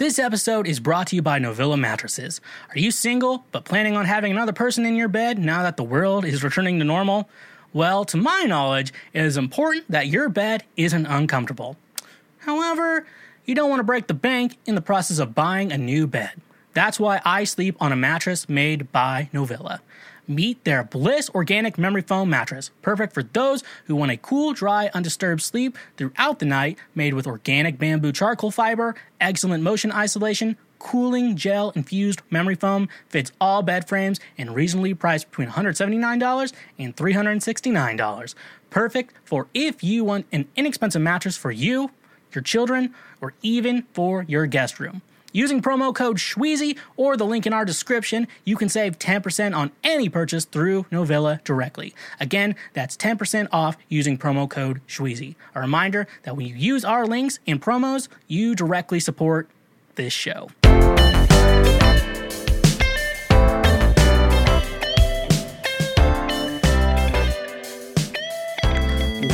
This episode is brought to you by Novilla Mattresses. Are you single but planning on having another person in your bed now that the world is returning to normal? Well, to my knowledge, it is important that your bed isn't uncomfortable. However, you don't want to break the bank in the process of buying a new bed. That's why I sleep on a mattress made by Novilla. Meet their Bliss Organic Memory Foam mattress, perfect for those who want a cool, dry, undisturbed sleep throughout the night, made with organic bamboo charcoal fiber, excellent motion isolation, cooling gel infused memory foam, fits all bed frames, and reasonably priced between $179 and $369. Perfect for if you want an inexpensive mattress for you, your children, or even for your guest room. Using promo code SHWEEZY or the link in our description, you can save 10% on any purchase through Novilla directly. Again, that's 10% off using promo code SHWEEZY. A reminder that when you use our links and promos, you directly support this show.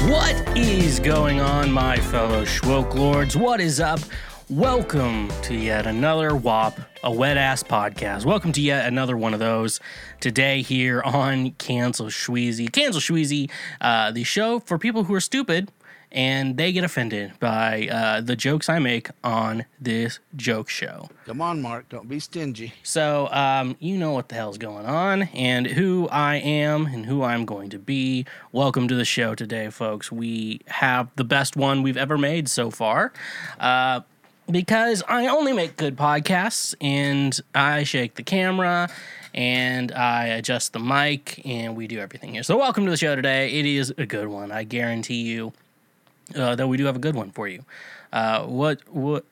What is going on, my fellow Schwoke Lords? What is up? Welcome to yet another WAP, a wet ass podcast. Welcome to yet another one of those today here on Cancel Shweezy. Cancel Shweezy, uh, the show for people who are stupid and they get offended by uh, the jokes I make on this joke show. Come on, Mark. Don't be stingy. So, um, you know what the hell's going on and who I am and who I'm going to be. Welcome to the show today, folks. We have the best one we've ever made so far. Uh, because I only make good podcasts and I shake the camera and I adjust the mic and we do everything here. So, welcome to the show today. It is a good one. I guarantee you uh, that we do have a good one for you. Uh, what what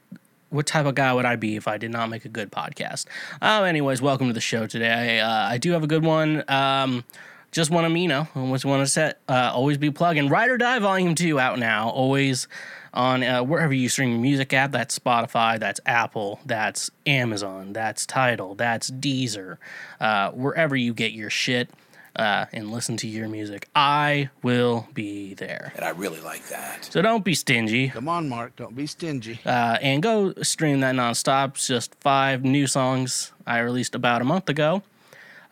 what type of guy would I be if I did not make a good podcast? Oh, anyways, welcome to the show today. Uh, I do have a good one. Um, just want to, you know, always want to set, uh, always be plugging. Ride or Die Volume 2 out now. Always on uh, wherever you stream your music app. That's Spotify, that's Apple, that's Amazon, that's Tidal, that's Deezer. Uh, wherever you get your shit uh, and listen to your music, I will be there. And I really like that. So don't be stingy. Come on, Mark. Don't be stingy. Uh, and go stream that nonstop. It's just five new songs I released about a month ago.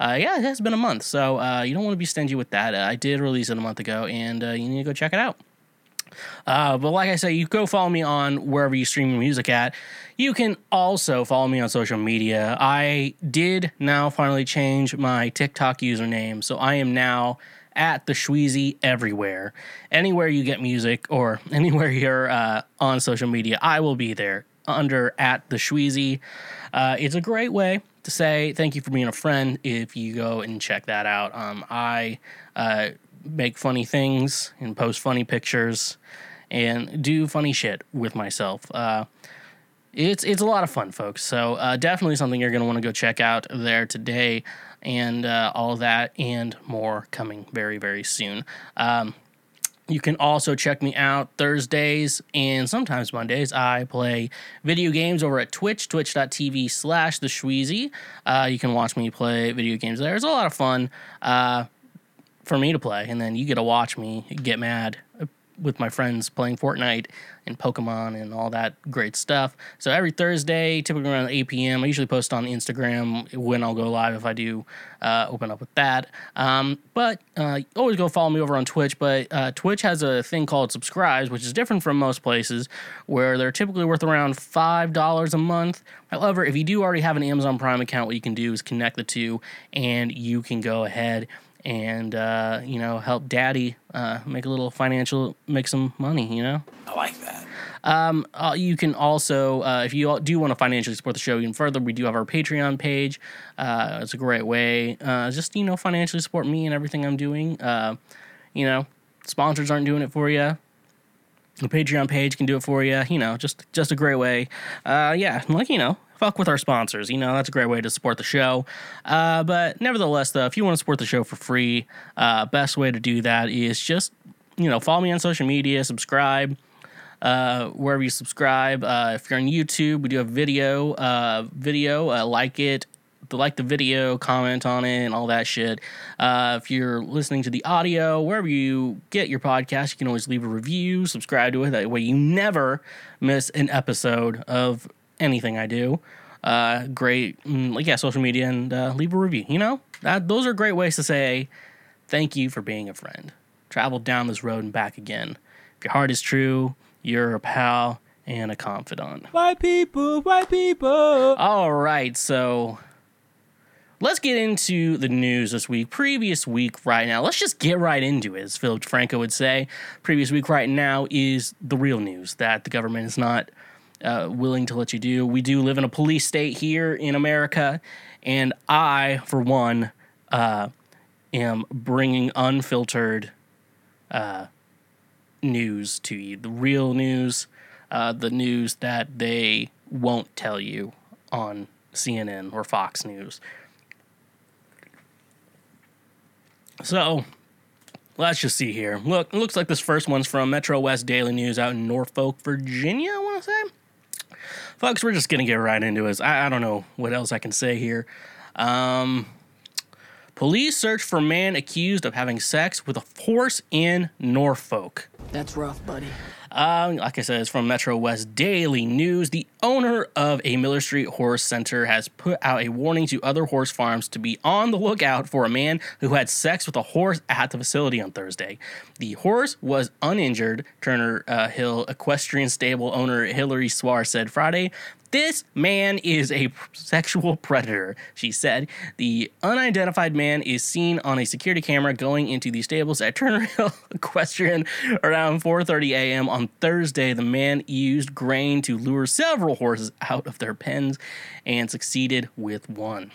Uh, yeah, it has been a month, so uh, you don't want to be stingy with that. Uh, I did release it a month ago, and uh, you need to go check it out. Uh, but like I say, you go follow me on wherever you stream music at. You can also follow me on social media. I did now finally change my TikTok username, so I am now at the Shweezy everywhere. Anywhere you get music or anywhere you're uh, on social media, I will be there under at the Shweezy. Uh, it's a great way to say thank you for being a friend if you go and check that out. Um, I uh, make funny things and post funny pictures and do funny shit with myself. Uh, it's it's a lot of fun, folks. So uh, definitely something you're to want to go check out there today, and uh, all that and more coming very very soon. Um, you can also check me out Thursdays and sometimes Mondays. I play video games over at Twitch, twitch.tv slash the Shweezy. Uh, you can watch me play video games there. It's a lot of fun uh, for me to play, and then you get to watch me get mad with my friends playing Fortnite and Pokemon and all that great stuff. So every Thursday, typically around 8 p.m., I usually post on Instagram when I'll go live if I do uh, open up with that. Um, but uh, always go follow me over on Twitch. But uh, Twitch has a thing called subscribes, which is different from most places where they're typically worth around $5 a month. However, if you do already have an Amazon Prime account, what you can do is connect the two and you can go ahead and uh, you know help daddy uh, make a little financial make some money you know? I like that. um, uh, you can also uh, if you do want to financially support the show even further we do have our patreon page. Uh, it's a great way uh, just you know financially support me and everything i'm doing. You know sponsors aren't doing it for you the patreon page can do it for you you know just just a great way. Yeah like you know fuck with our sponsors. You know, that's a great way to support the show. Uh, but nevertheless, though, if you want to support the show for free, uh, best way to do that is just, you know, follow me on social media, subscribe. Uh, wherever you subscribe, uh, if you're on YouTube, we do a video, uh, video, uh, like it, like the video, comment on it, and all that shit. Uh, if you're listening to the audio, wherever you get your podcast, you can always leave a review, subscribe to it. That way, you never miss an episode of anything I do. Uh, great, mm, like yeah, social media and uh, leave a review. You know, that those are great ways to say thank you for being a friend. Travel down this road and back again. If your heart is true, you're a pal and a confidant. White people, white people. All right, so let's get into the news this week. Previous week, right now, let's just get right into it, as Philip Franco would say. Previous week, right now, is the real news that the government is not uh, willing to let you do. We do live in a police state here in America, and I, for one, uh, am bringing unfiltered uh, news to you. The real news, uh, the news that they won't tell you on CNN or Fox News. So, let's just see here. Look, it looks like this first one's from Metro West Daily News out in Norfolk, Virginia, I want to say. Folks, we're just to get right into it. I, I, don't know what else I can say here. Um, police search for man accused of having sex with a horse in Norfolk. That's rough, buddy. Uh, like I said, it's from Metro West Daily News. The owner of a Miller Street Horse Center has put out a warning to other horse farms to be on the lookout for a man who had sex with a horse at the facility on Thursday. The horse was uninjured, Turner uh, Hill Equestrian Stable owner Hillary Swar said Friday. This man is a sexual predator, she said. The unidentified man is seen on a security camera going into the stables at Turner Hill Equestrian around 4:30 a.m. on Thursday. The man used grain to lure several horses out of their pens and succeeded with one.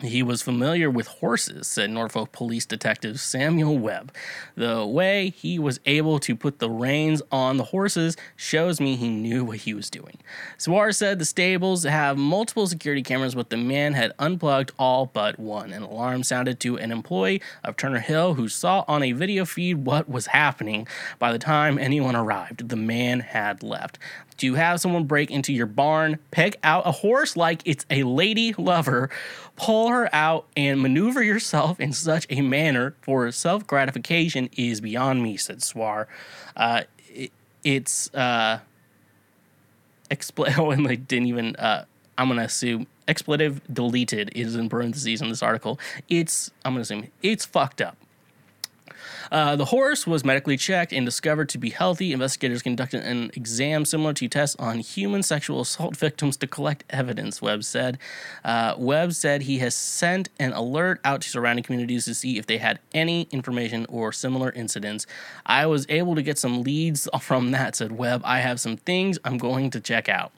He was familiar with horses, said Norfolk Police Detective Samuel Webb. The way he was able to put the reins on the horses shows me he knew what he was doing. Suarez said the stables have multiple security cameras, but the man had unplugged all but one. An alarm sounded to an employee of Turner Hill who saw on a video feed what was happening. By the time anyone arrived, the man had left. To have someone break into your barn, pick out a horse like it's a lady lover, pull her out, and maneuver yourself in such a manner for self gratification is beyond me, said Swar. Uh, it, it's uh, expl- oh, and they didn't even. Uh, I'm gonna assume expletive deleted is in parentheses in this article. It's I'm gonna assume it's fucked up. Uh, the horse was medically checked and discovered to be healthy. Investigators conducted an exam similar to tests on human sexual assault victims to collect evidence, Webb said. Uh, Webb said he has sent an alert out to surrounding communities to see if they had any information or similar incidents. I was able to get some leads from that, said Webb. I have some things I'm going to check out.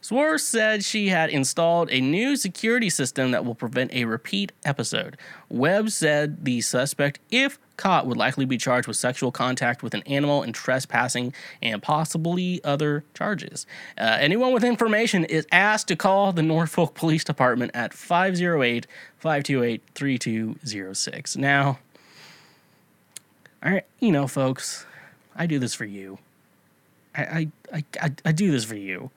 Swartz said she had installed a new security system that will prevent a repeat episode. Webb said the suspect, if caught, would likely be charged with sexual contact with an animal and trespassing and possibly other charges. Uh, anyone with information is asked to call the Norfolk Police Department at 508 528 3206. Now, all right, you know, folks, I do this for you. I, I, I, I do this for you.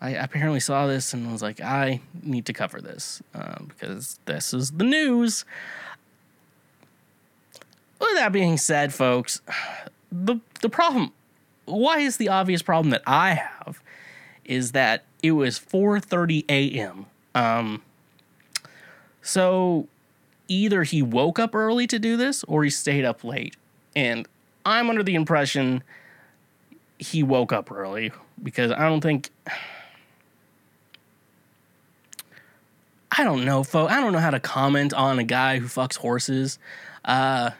I apparently saw this and was like, I need to cover this uh, because this is the news. With that being said, folks, the the problem, why is the obvious problem that I have, is that it was 4:30 a.m. Um, so either he woke up early to do this or he stayed up late, and I'm under the impression he woke up early because I don't think I don't know, folks. I don't know how to comment on a guy who fucks horses. Uh,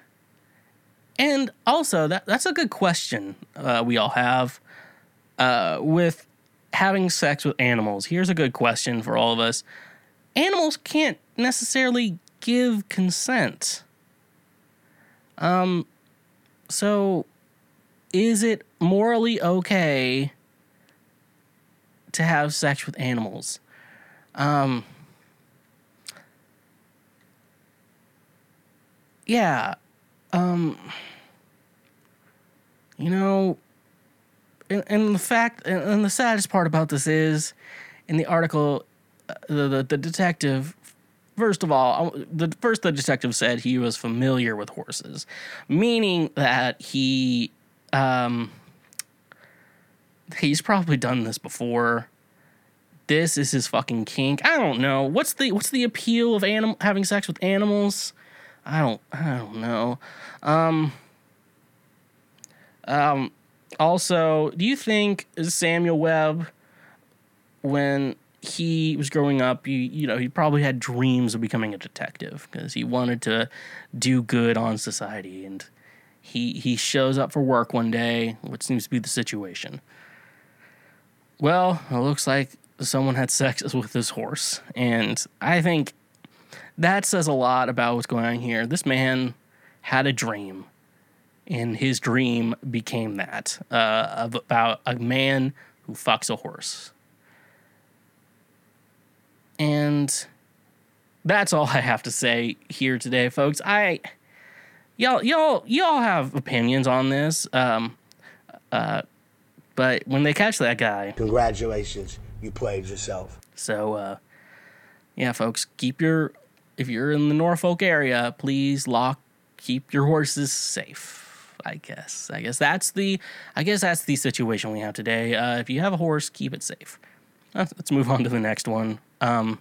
and also, that that's a good question uh, we all have uh, with having sex with animals. Here's a good question for all of us: Animals can't necessarily give consent. Um, so is it morally okay to have sex with animals? Um yeah, um, you know, and, and the fact, and, and, the saddest part about this is, in the article, uh, the, the, the detective, first of all, the first the detective said he was familiar with horses, meaning that he, um, he's probably done this before. this is his fucking kink. I don't know. What's the what's the appeal of animal having sex with animals? I don't I don't know. Um um also, do you think Samuel Webb when he was growing up, you you know, he probably had dreams of becoming a detective because he wanted to do good on society and he he shows up for work one day, which seems to be the situation. Well, it looks like someone had sex with his horse, and I think that says a lot about what's going on here. This man had a dream, and his dream became that uh, about a man who fucks a horse. And that's all I have to say here today, folks. I y'all y'all y'all have opinions on this. Um uh but when they catch that guy, Congratulations, you played yourself. so uh yeah, folks, keep your if you're in the Norfolk area, please lock keep your horses safe. I guess. I guess that's the I guess that's the situation we have today. Uh if you have a horse, keep it safe. Let's, move on to the next one. Um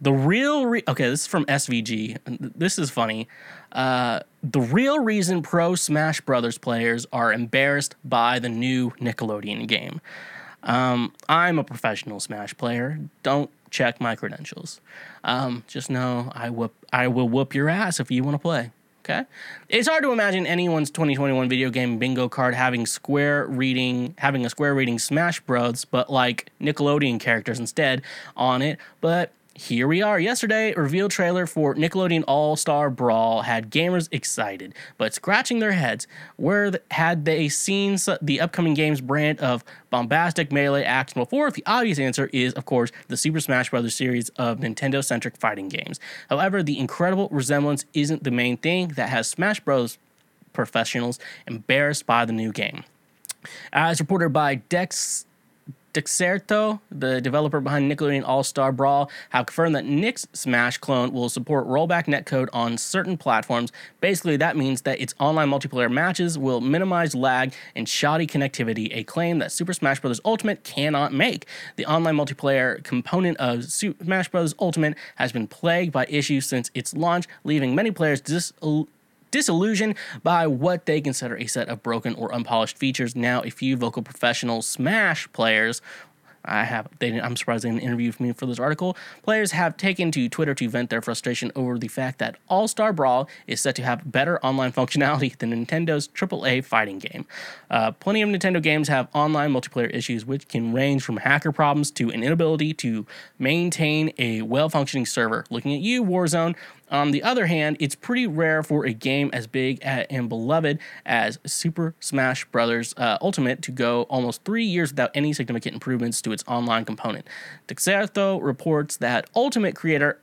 the real re- okay, this is from SVG. This is funny. Uh, the real reason pro Smash Brothers players are embarrassed by the new Nickelodeon game. Um, I'm a professional Smash player. Don't check my credentials. Um, just know I whoop I will whoop your ass if you want to play. Okay, it's hard to imagine anyone's 2021 video game bingo card having square reading having a square reading Smash Bros, but like Nickelodeon characters instead on it. But here we are. Yesterday, reveal trailer for Nickelodeon All Star Brawl had gamers excited, but scratching their heads. Where had they seen the upcoming game's brand of bombastic melee action before? The obvious answer is, of course, the Super Smash Bros. series of Nintendo centric fighting games. However, the incredible resemblance isn't the main thing that has Smash Bros. professionals embarrassed by the new game. As reported by Dex Dexerto, the developer behind Nickelodeon All Star Brawl, have confirmed that Nick's Smash clone will support rollback netcode on certain platforms. Basically, that means that its online multiplayer matches will minimize lag and shoddy connectivity, a claim that Super Smash Bros. Ultimate cannot make. The online multiplayer component of Super Smash Bros. Ultimate has been plagued by issues since its launch, leaving many players dis- disillusioned by what they consider a set of broken or unpolished features. Now, a few vocal professional Smash players. I have. They, I'm surprised they didn't interview me for this article. Players have taken to Twitter to vent their frustration over the fact that All Star Brawl is set to have better online functionality than Nintendo's AAA fighting game. Uh, plenty of Nintendo games have online multiplayer issues, which can range from hacker problems to an inability to maintain a well-functioning server. Looking at you, Warzone. On the other hand, it's pretty rare for a game as big and beloved as Super Smash Bros. Uh, Ultimate to go almost three years without any significant improvements to its online component. Dexerto reports that Ultimate creator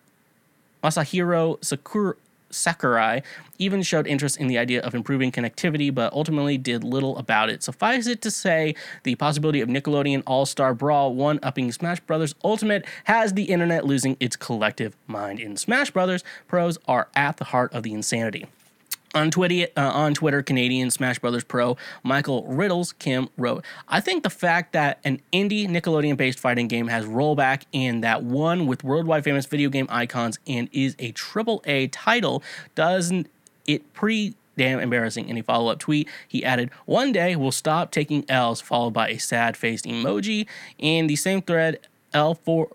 Masahiro Sakura, Sakurai even showed interest in the idea of improving connectivity, but ultimately did little about it. Suffice it to say, the possibility of Nickelodeon All Star Brawl one upping Smash Bros. Ultimate has the internet losing its collective mind. In Smash Bros., pros are at the heart of the insanity. On Twitter, uh, on Twitter, Canadian Smash Brothers pro Michael Riddles Kim wrote, "I think the fact that an indie Nickelodeon-based fighting game has rollback and that one with worldwide famous video game icons and is a triple A title doesn't it pretty damn embarrassing." In a follow-up tweet, he added, "One day we'll stop taking L's," followed by a sad-faced emoji. In the same thread, L4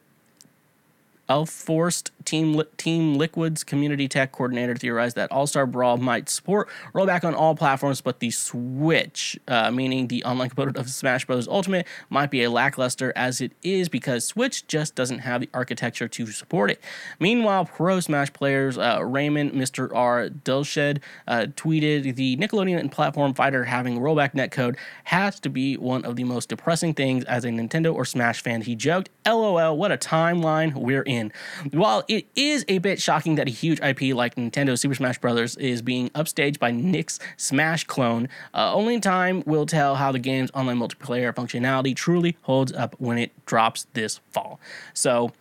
Elforced Team Li- Team Team Liquid's community tech coordinator theorized that All Star Brawl might support rollback on all platforms, but the Switch, uh, meaning the online component of Smash Bros. Ultimate, might be a lackluster as it is because Switch just doesn't have the architecture to support it. Meanwhile, pro Smash players uh, Raymond Mr. R. Delshad uh, tweeted the Nickelodeon and platform fighter having rollback netcode has to be one of the most depressing things as a Nintendo or Smash fan. He joked, "LOL, what a timeline we're in." While it is a bit shocking that a huge IP like Nintendo Super Smash Bros. is being upstaged by Nick's Smash clone, uh, only time will tell how the game's online multiplayer functionality truly holds up when it drops this fall. So,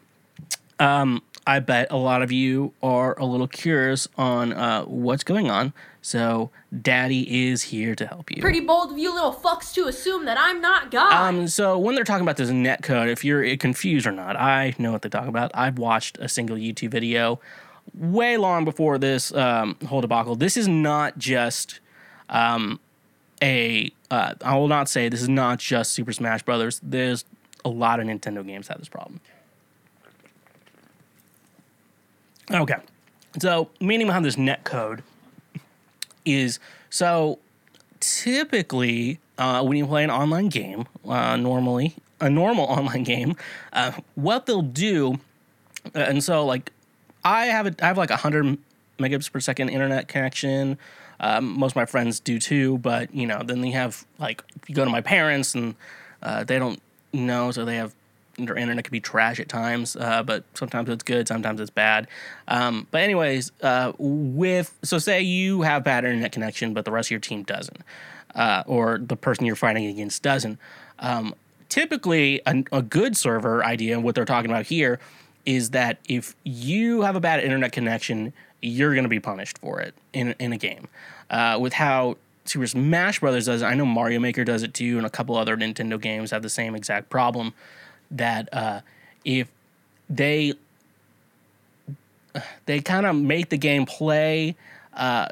Um, I bet a lot of you are a little curious on uh, what's going on. So, Daddy is here to help you. Pretty bold of you little fucks to assume that I'm not God. Um, so when they're talking about this net code, if you're confused or not, I know what they're talking about. I've watched a single YouTube video way long before this um, whole debacle. This is not just um, a. Uh, I will not say this is not just Super Smash Brothers. There's a lot of Nintendo games that have this problem. Okay, so meaning behind this net code is so typically uh, when you play an online game, uh, normally a normal online game, uh, what they'll do, uh, and so like I have a, I have like hundred megabits per second internet connection. Um, most of my friends do too, but you know, then they have like you go to my parents and uh, they don't know, so they have internet can be trash at times, uh, but sometimes it's good, sometimes it's bad. Um, but anyways, uh, with so say you have bad internet connection, but the rest of your team doesn't, uh, or the person you're fighting against doesn't. Um, typically, a, a good server idea, what they're talking about here, is that if you have a bad internet connection, you're going to be punished for it in in a game. Uh, with how Super Smash Brothers does it, I know Mario Maker does it too, and a couple other Nintendo games have the same exact problem that uh, if they they kind of make the game play uh,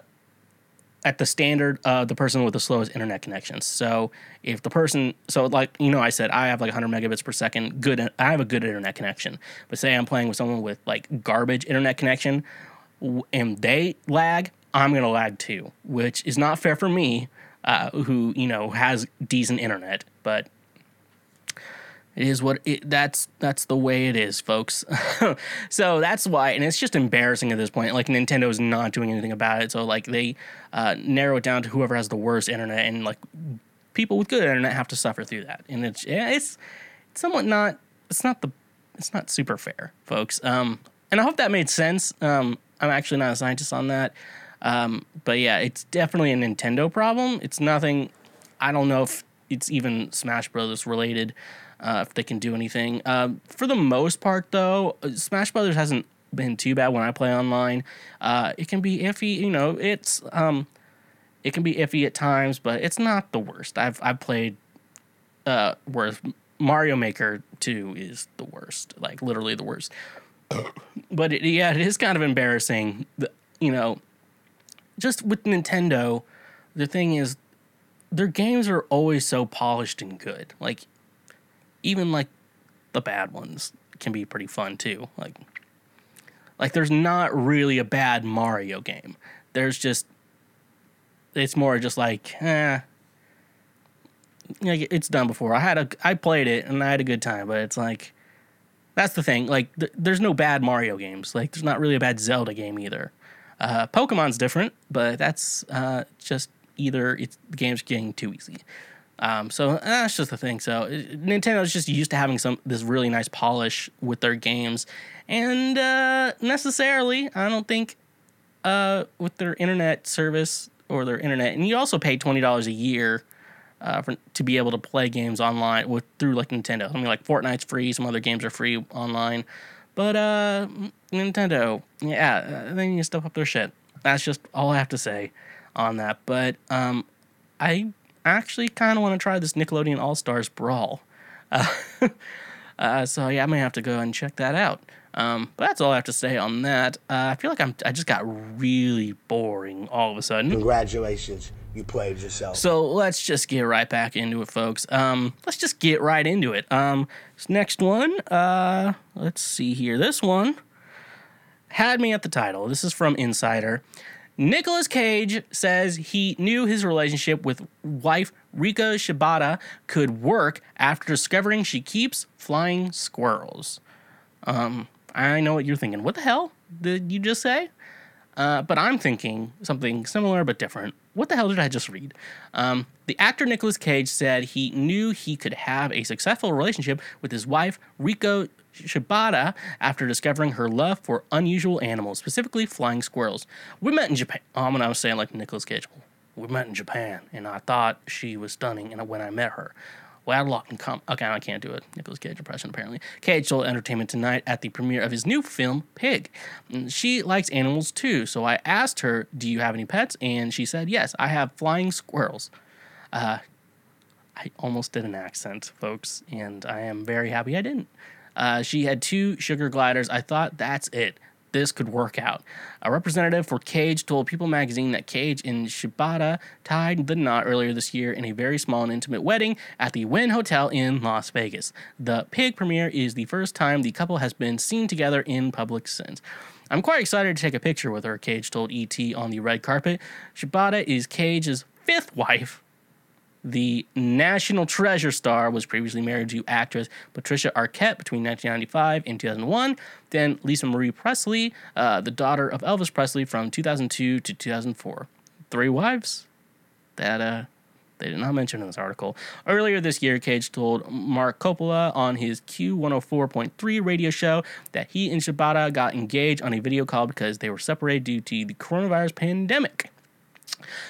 at the standard of the person with the slowest internet connections. So if the person, so like you know, I said I have like 100 megabits per second. Good, I have a good internet connection. But say I'm playing with someone with like garbage internet connection, and they lag, I'm gonna lag too, which is not fair for me, uh, who you know has decent internet. But it is what it, that's that's the way it is, folks. so that's why, and it's just embarrassing at this point. Like Nintendo is not doing anything about it. So like they uh, narrow it down to whoever has the worst internet, and like people with good internet have to suffer through that. And it's it's, it's somewhat not. It's not the. It's not super fair, folks. Um, and I hope that made sense. Um, I'm actually not a scientist on that. Um, but yeah, it's definitely a Nintendo problem. It's nothing. I don't know if it's even Smash Brothers related uh, if they can do anything. Uh, for the most part, though, Smash Brothers hasn't been too bad when I play online. Uh, it can be iffy, you know. It's um, it can be iffy at times, but it's not the worst. I've I've played uh, where Mario Maker Two is the worst, like literally the worst. but it, yeah, it is kind of embarrassing. You know, just with Nintendo, the thing is, their games are always so polished and good. Like even like the bad ones can be pretty fun too. Like like there's not really a bad Mario game. There's just it's more just like eh like it's done before. I had a I played it and I had a good time, but it's like that's the thing. Like th- there's no bad Mario games. Like there's not really a bad Zelda game either. Uh, Pokemon's different, but that's uh, just either it's the game's getting too easy. Um, so uh, that's just the thing. So Nintendo's just used to having some this really nice polish with their games, and uh, necessarily, I don't think uh, with their internet service or their internet, and you also pay twenty dollars a year uh, for, to be able to play games online with through like Nintendo. I mean, like Fortnite's free, some other games are free online, but uh, Nintendo, yeah, they need to step up their shit. That's just all I have to say on that. But um, I actually kind of want to try this Nickelodeon All Stars Brawl. Uh, uh, so yeah, I may have to go and check that out. Um, but that's all I have to say on that. Uh, I feel like I'm I just got really boring all of a sudden. Congratulations, you played yourself. So let's just get right back into it, folks. Um, let's just get right into it. Um, next one, uh, let's see here. This one had me at the title. This is from Insider. Nicolas Cage says he knew his relationship with wife Riko Shibata could work after discovering she keeps flying squirrels. Um, I know what you're thinking. What the hell did you just say? Uh, but I'm thinking something similar but different. What the hell did I just read? Um, the actor Nicolas Cage said he knew he could have a successful relationship with his wife, Riko Shibata, after discovering her love for unusual animals, specifically flying squirrels. We met in Japan. Oh, when I was saying like Nicolas Cage, we met in Japan, and I thought she was stunning and when I met her. We had a lot in common. Okay, I can't do it. Nicolas Cage impression, apparently. Cage told Entertainment Tonight at the premiere of his new film, Pig. She likes animals too, so I asked her, Do you have any pets? And she said, Yes, I have flying squirrels. Uh, I almost did an accent, folks, and I am very happy I didn't. Uh, she had two sugar gliders. I thought that's it. This could work out. A representative for Cage told People magazine that Cage and Shibata tied the knot earlier this year in a very small and intimate wedding at the Wynn Hotel in Las Vegas. The Pig premiere is the first time the couple has been seen together in public since. I'm quite excited to take a picture with her, Cage told ET on the red carpet. Shibata is Cage's fifth wife, the national treasure star was previously married to actress Patricia Arquette between 1995 and 2001. Then Lisa Marie Presley, uh, the daughter of Elvis Presley from 2002 to 2004. Three wives that uh, they did not mention in this article. Earlier this year, Cage told Mark Coppola on his Q104.3 radio show that he and Shibata got engaged on a video call because they were separated due to the coronavirus pandemic.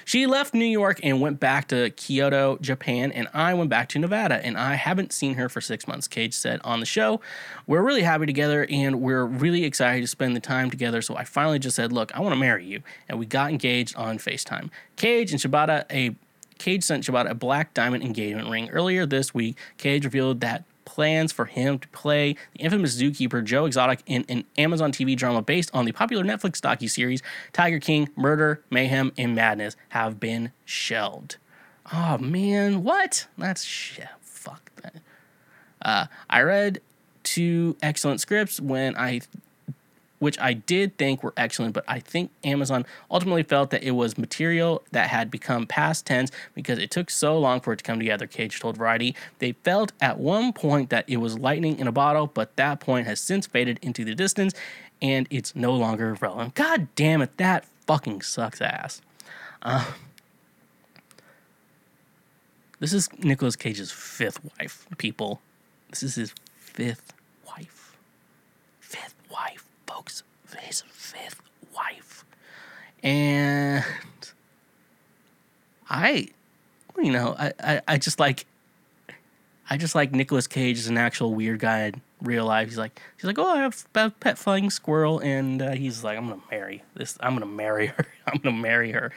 She left New York and went back to Kyoto, Japan, and I went back to Nevada, and I haven't seen her for six months, Cage said on the show. We're really happy together, and we're really excited to spend the time together, so I finally just said, Look, I want to marry you. And we got engaged on FaceTime. Cage and Shibata, a Cage sent Shibata a black diamond engagement ring. Earlier this week, Cage revealed that plans for him to play the infamous zookeeper Joe Exotic in an Amazon TV drama based on the popular Netflix docu-series Tiger King: Murder, Mayhem, and Madness have been shelved. Oh man, what? That's shit. Fuck that. Uh, I read two excellent scripts when I which I did think were excellent, but I think Amazon ultimately felt that it was material that had become past tense because it took so long for it to come together, Cage told Variety. They felt at one point that it was lightning in a bottle, but that point has since faded into the distance and it's no longer relevant. God damn it, that fucking sucks ass. Uh, this is Nicolas Cage's fifth wife, people. This is his fifth wife. Fifth wife his fifth wife. And I, you know, I, I, I just like, I just like Nicolas Cage as an actual weird guy in real life. He's like, he's like, oh, I have a pet flying squirrel, and uh, he's like, I'm gonna marry this. I'm gonna marry her. I'm gonna marry her.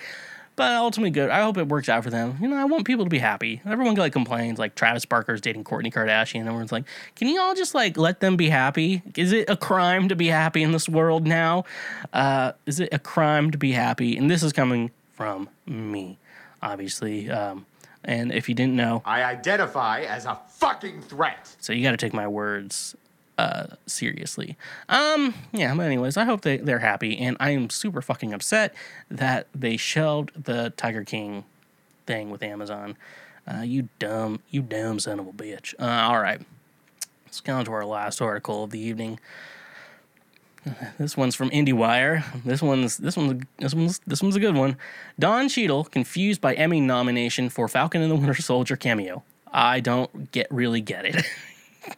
But ultimately, good. I hope it works out for them. You know, I want people to be happy. Everyone like complains, like Travis Barker's dating Kourtney Kardashian, and everyone's like, can you all just like let them be happy? Is it a crime to be happy in this world now? Uh, is it a crime to be happy? And this is coming from me, obviously. Um, and if you didn't know, I identify as a fucking threat. so you got to take my words uh, seriously. Um, yeah, but anyways, I hope they, they're happy, and I am super fucking upset that they shelved the Tiger King thing with Amazon. Uh, you dumb, you dumb son of a bitch. Uh, all right, let's go on to our last article of the evening. This one's from IndieWire. This one's this one's this one's this one's a good one. Don Cheadle confused by Emmy nomination for Falcon and the Winter Soldier cameo. I don't get really get it.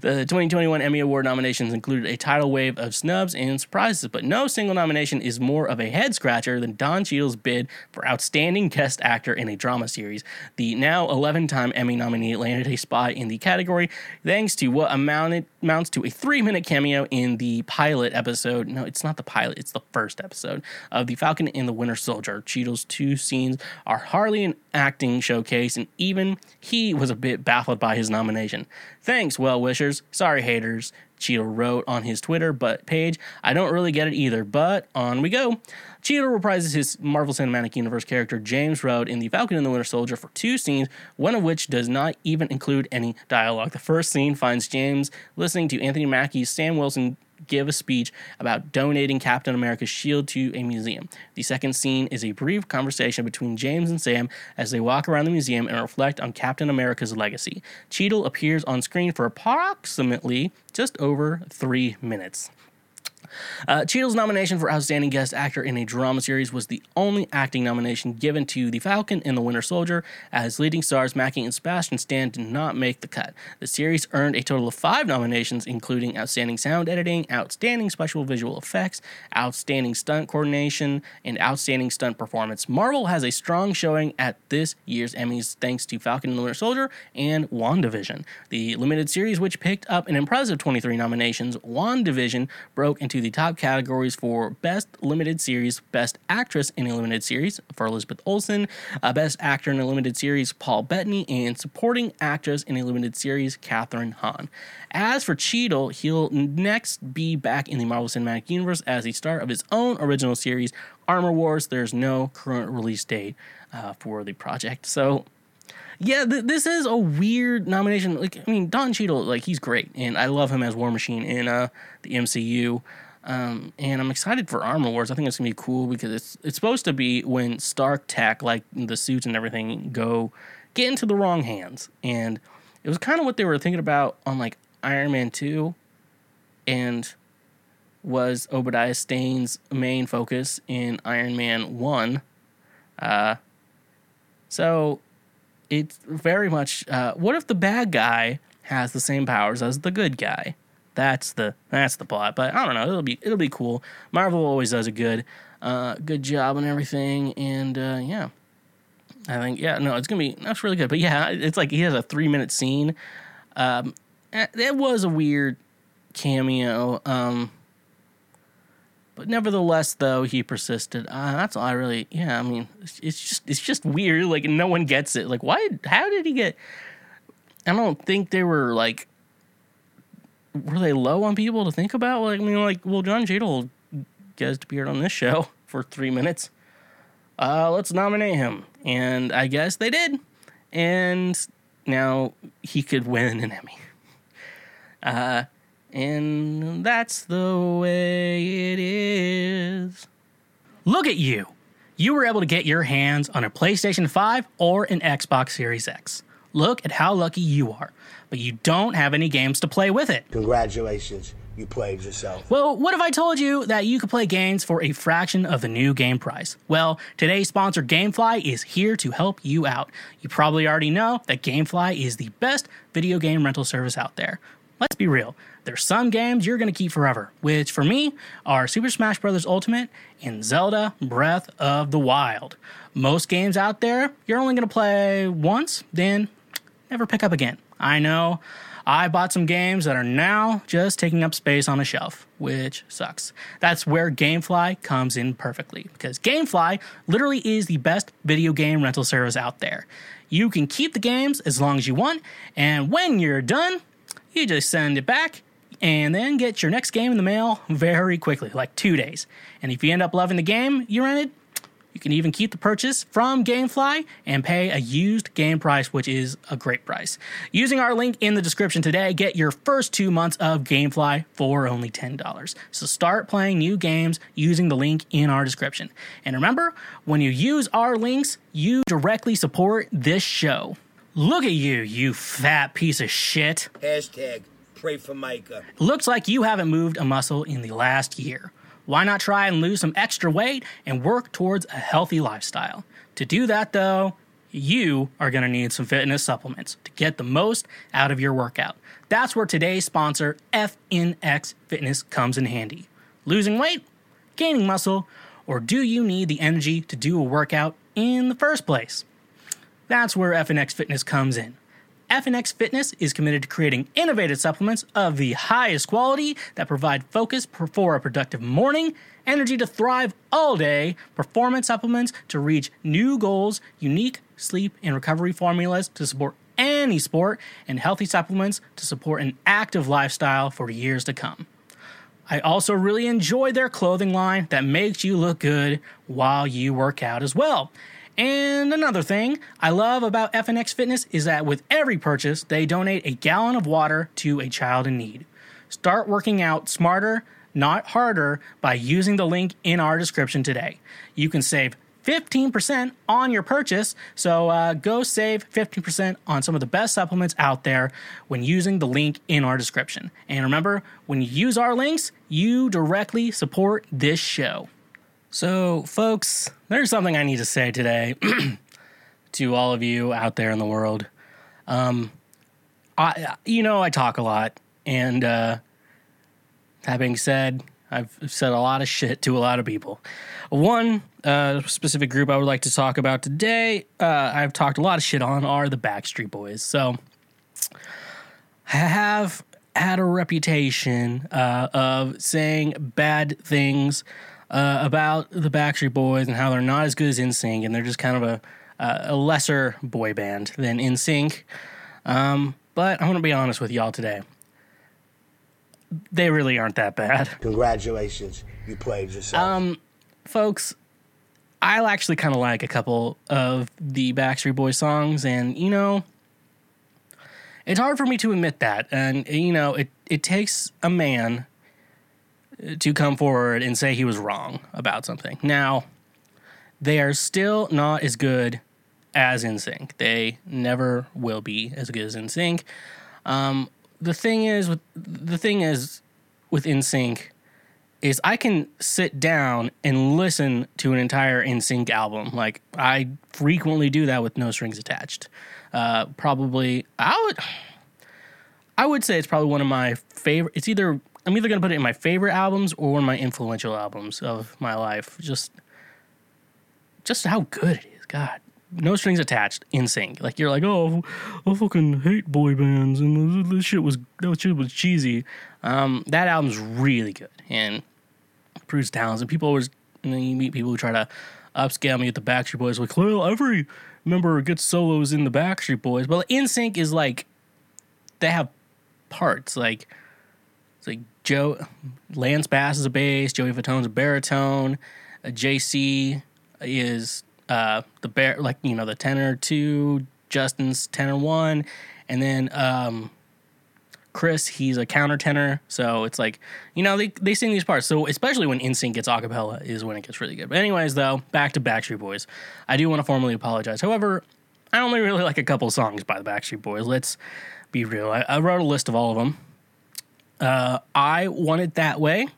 the 2021 Emmy Award nominations included a tidal wave of snubs and surprises, but no single nomination is more of a head scratcher than Don Cheadle's bid for Outstanding Guest Actor in a Drama Series. The now 11 time Emmy nominee landed a spot in the category thanks to what amounted, amounts to a three minute cameo in the pilot episode. No, it's not the pilot, it's the first episode of The Falcon and the Winter Soldier. Cheadle's two scenes are hardly an acting showcase, and even he was a bit baffled by his nomination. Thanks, well wishers. Sorry, haters. Cheadle wrote on his Twitter but page, I don't really get it either, but on we go. Cheadle reprises his Marvel Cinematic Universe character James Rhodes in The Falcon and the Winter Soldier for two scenes, one of which does not even include any dialogue. The first scene finds James listening to Anthony Mackie's Sam Wilson give a speech about donating Captain America's shield to a museum. The second scene is a brief conversation between James and Sam as they walk around the museum and reflect on Captain America's legacy. Cheadle appears on screen for approximately just over three minutes. Uh, Cheadle's nomination for Outstanding Guest Actor in a Drama Series was the only acting nomination given to The Falcon and the Winter Soldier, as leading stars Mackie and Sebastian Stan did not make the cut. The series earned a total of five nominations, including Outstanding Sound Editing, Outstanding Special Visual Effects, Outstanding Stunt Coordination, and Outstanding Stunt Performance. Marvel has a strong showing at this year's Emmys thanks to Falcon and the Winter Soldier and WandaVision. The limited series, which picked up an impressive 23 nominations, WandaVision broke into the top categories for Best Limited Series, Best Actress in a Limited Series for Elizabeth Olsen, uh, Best Actor in a Limited Series, Paul Bettany, and Supporting Actress in a Limited Series, Kathryn Hahn. As for Cheadle, he'll next be back in the Marvel Cinematic Universe as the star of his own original series, Armor Wars. There's no current release date uh, for the project. So, yeah, th- this is a weird nomination. Like, I mean, Don Cheadle, like, he's great, and I love him as War Machine in uh, the MCU. Um, and I'm excited for Armor Wars. I think it's gonna be cool because it's it's supposed to be when Stark Tech, like the suits and everything, go get into the wrong hands. And it was kind of what they were thinking about on like Iron Man two, and was Obadiah Stane's main focus in Iron Man one. Uh, so it's very much uh, what if the bad guy has the same powers as the good guy? That's the that's the plot. But I don't know. It'll be it'll be cool. Marvel always does a good uh, good job and everything. And uh, yeah, I think yeah no it's gonna be that's really good. But yeah, it's like he has a three minute scene. Um, it was a weird cameo. Um, but nevertheless, though he persisted. Uh, that's all I really. Yeah, I mean, it's, it's just it's just weird. Like no one gets it. Like why? How did he get? I don't think they were like were they low on people to think about? Like, I mean, like, well, John Cheadle guest appeared on this show for three minutes. Uh, let's nominate him, and I guess they did, and now he could win an Emmy. Uh, and that's the way it is. Look at you! You were able to get your hands on a PlayStation 5 or an Xbox Series X. Look at how lucky you are but you don't have any games to play with it. Congratulations, you played yourself. Well, what if I told you that you could play games for a fraction of the new game price? Well, today's sponsor, Gamefly, is here to help you out. You probably already know that Gamefly is the best video game rental service out there. Let's be real. There's some games you're going to keep forever, which for me are Super Smash Bros. Ultimate and Zelda Breath of the Wild. Most games out there, you're only going to play once, then never pick up again. I know I bought some games that are now just taking up space on a shelf, which sucks. That's where Gamefly comes in perfectly because Gamefly literally is the best video game rental service out there. You can keep the games as long as you want, and when you're done, you just send it back and then get your next game in the mail very quickly, like two days. And if you end up loving the game you rented, you can even keep the purchase from Gamefly and pay a used game price, which is a great price. Using our link in the description today, get your first two months of Gamefly for only $10. So start playing new games using the link in our description. And remember, when you use our links, you directly support this show. Look at you, you fat piece of shit. Hashtag pray for Micah. Looks like you haven't moved a muscle in the last year. Why not try and lose some extra weight and work towards a healthy lifestyle? To do that, though, you are going to need some fitness supplements to get the most out of your workout. That's where today's sponsor, FNX Fitness, comes in handy. Losing weight? Gaining muscle? Or do you need the energy to do a workout in the first place? That's where FNX Fitness comes in. FNX Fitness is committed to creating innovative supplements of the highest quality that provide focus for a productive morning, energy to thrive all day, performance supplements to reach new goals, unique sleep and recovery formulas to support any sport, and healthy supplements to support an active lifestyle for years to come. I also really enjoy their clothing line that makes you look good while you work out as well. And another thing I love about FNX Fitness is that with every purchase, they donate a gallon of water to a child in need. Start working out smarter, not harder, by using the link in our description today. You can save 15% on your purchase. So uh, go save 15% on some of the best supplements out there when using the link in our description. And remember, when you use our links, you directly support this show. So, folks, there's something I need to say today to all of you out there in the world. Um, I, you know, I talk a lot, and uh, that being said, I've said a lot of shit to a lot of people. One uh, specific group I would like to talk about today, uh, I've talked a lot of shit on, are the Backstreet Boys. So, I have had a reputation uh, of saying bad things uh, about the Backstreet Boys and how they're not as good as NSYNC, and they're just kind of a, a lesser boy band than NSYNC. Um, but I'm to be honest with y'all today. They really aren't that bad. Congratulations, you played yourself. Um, folks, I actually kind of like a couple of the Backstreet Boys songs, and you know, it's hard for me to admit that. And you know, it it takes a man to come forward and say he was wrong about something. Now, they are still not as good as NSYNC. They never will be as good as NSYNC. Um, the thing is with the thing is with NSYNC is I can sit down and listen to an entire NSYNC album. Like I frequently do that with no strings attached. Uh, probably I would I would say it's probably one of my favorite. It's either I'm either gonna put it in my favorite albums or one of my influential albums of my life. Just just how good it is. God, no strings attached, NSYNC. Like you're like, oh, I fucking hate boy bands, and this shit was that shit was cheesy. Um, that album's really good and proves talents. And people always, you, you meet people who try to upscale me at the Backstreet Boys. Like, well, every member gets solos in the Backstreet Boys, but NSYNC is like they have parts. Like it's like Joe Lance Bass is a bass, Joey Fatone's a baritone, uh, JC is uh, the bear like you know the tenor two, Justin's tenor one, and then um, Chris he's a countertenor. So it's like you know they they sing these parts. So especially when NSYNC gets acapella is when it gets really good. But anyways though, back to Backstreet Boys. I do want to formally apologize. However, I only really like a couple songs by the Backstreet Boys. Let's be real. I, I wrote a list of all of them. Uh, I want it that way.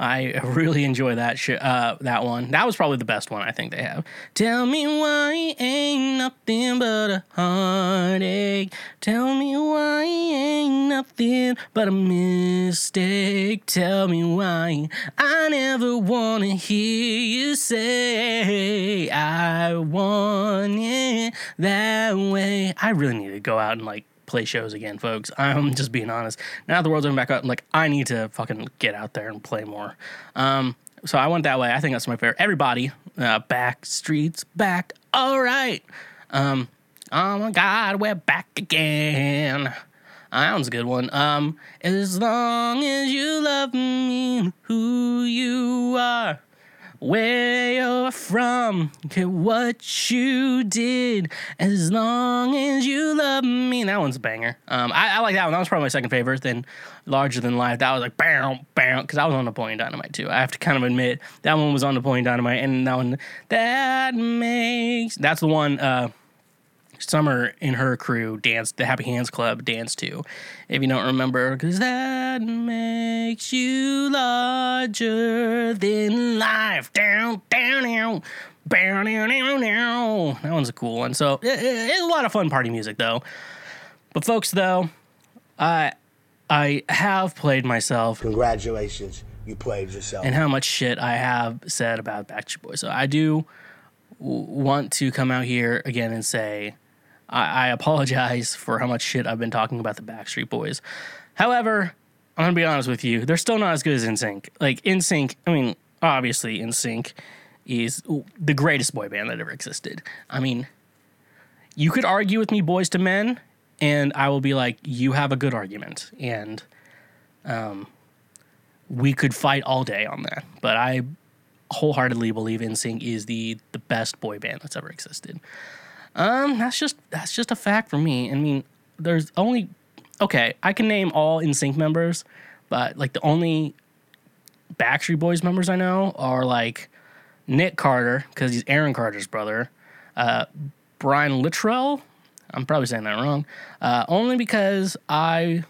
I really enjoy that sh- uh, that one. That was probably the best one I think they have. Tell me why ain't nothing but a heartache. Tell me why ain't nothing but a mistake. Tell me why I never wanna hear you say I want it that way. I really need to go out and like play shows again, folks. I'm just being honest. Now the world's going back up, I'm like I need to fucking get out there and play more. Um, so I went that way. I think that's my favorite. Everybody, uh, back streets back. All right. Um, oh my God, we're back again. Uh, that one's a good one. Um, as long as you love me, who you are where you're from, care what you did, as long as you love me. That one's a banger. Um, I, I like that one. That was probably my second favorite. Then Larger Than Life. That was like bam, bam, because I was on Napoleon Dynamite too. I have to kind of admit that one was on Napoleon Dynamite, and that one that makes that's the one. Uh, Summer and her crew danced the Happy Hands Club dance to. If you don't remember, because that makes you larger than life. Down, down, down. Down, down, down, down. That one's a cool one. So it, it, it's a lot of fun party music though. But folks, though, I I have played myself Congratulations, you played yourself. and how much shit I have said about Backstreet Boys. So I do w- want to come out here again and say I, I apologize for how much shit I've been talking about the Backstreet Boys. However, I'm gonna be honest with you, they're still not as good as NSYNC. Like NSYNC, I mean, obviously NSYNC is the greatest boy band that ever existed. I mean, you could argue with me, Boyz II Men, and I will be like, you have a good argument, and um, we could fight all day on that. But I wholeheartedly believe NSYNC is the the best boy band that's ever existed. Um, that's just that's just a fact for me. I mean, there's only okay. I can name all NSYNC members, but like the only Backstreet Boys members I know are like Nick Carter, because he's Aaron Carter's brother, uh, Brian Littrell. I'm probably saying that wrong. Uh, only because I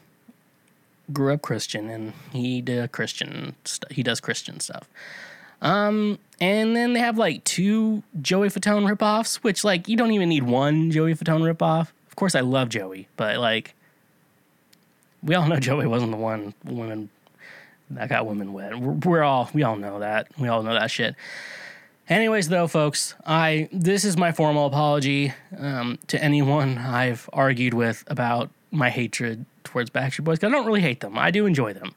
grew up Christian and he did Christian st- he does Christian stuff. Um, and then they have like two Joey Fatone ripoffs, which like you don't even need one Joey Fatone ripoff. Of course, I love Joey, but like we all know Joey wasn't the one women that got women wet. We're, all we all know that. We all know that shit. Anyways, though, folks, I this is my formal apology um, to anyone I've argued with about my hatred towards Backstreet Boys. I don't really hate them. I do enjoy them,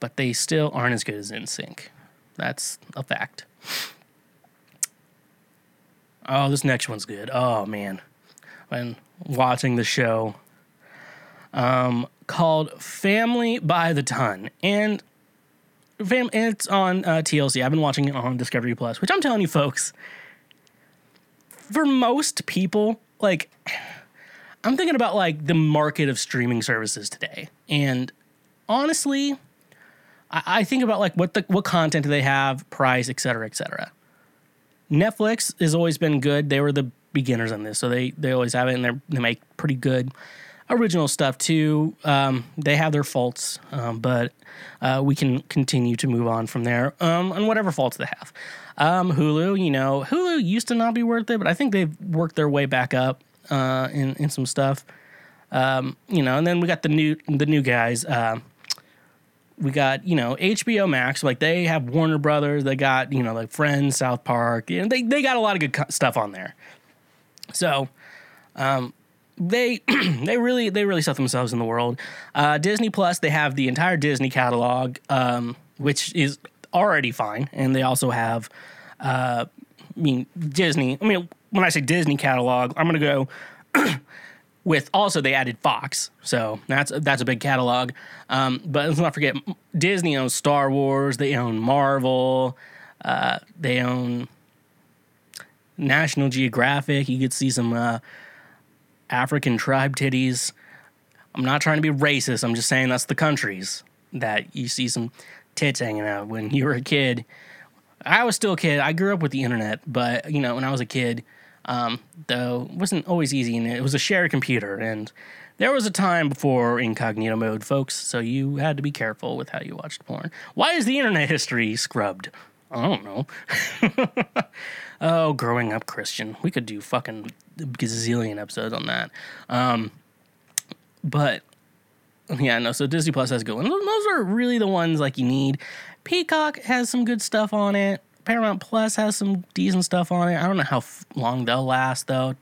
but they still aren't as good as NSYNC. That's a fact. Oh, this next one's good. Oh man, when watching the show, um, called Family by the Ton, and fam, it's on uh, TLC. I've been watching it on Discovery Plus, which I'm telling you, folks, for most people, like I'm thinking about like the market of streaming services today, and honestly, I, I think about like what the what content do they have, price, et cetera, et cetera. Netflix has always been good. They were the beginners on this, so they they always have it, and they they make pretty good original stuff too. Um, they have their faults, um, but uh, we can continue to move on from there um, on whatever faults they have. Um, Hulu, you know, Hulu used to not be worth it, but I think they've worked their way back up uh, in in some stuff. Um, you know, and then we got the new the new guys. Um, we got you know HBO Max, like they have Warner Brothers. They got you know like Friends, South Park. You know, they they got a lot of good stuff on there. So um, they they really they really set themselves in the world. Uh, Disney Plus, they have the entire Disney catalog, um, which is already fine, and they also have. Uh, I mean Disney. I mean when I say Disney catalog, I'm gonna go with also they added Fox, so that's that's a big catalog. Um, but let's not forget Disney owns Star Wars, they own Marvel, uh, they own National Geographic. You could see some uh, African tribe titties. I'm not trying to be racist. I'm just saying that's the countries that you see some tits hanging out when you were a kid. I was still a kid. I grew up with the internet, but you know when I was a kid um, though it wasn't always easy and it was a shared computer and there was a time before incognito mode folks so you had to be careful with how you watched porn. Why is the internet history scrubbed? I don't know. Oh growing up christian we could do fucking gazillion episodes on that. Um, but yeah no so disney plus has good ones those are really the ones like you need. Peacock has some good stuff on it Paramount Plus has some decent stuff on it. I don't know how f- long they'll last though.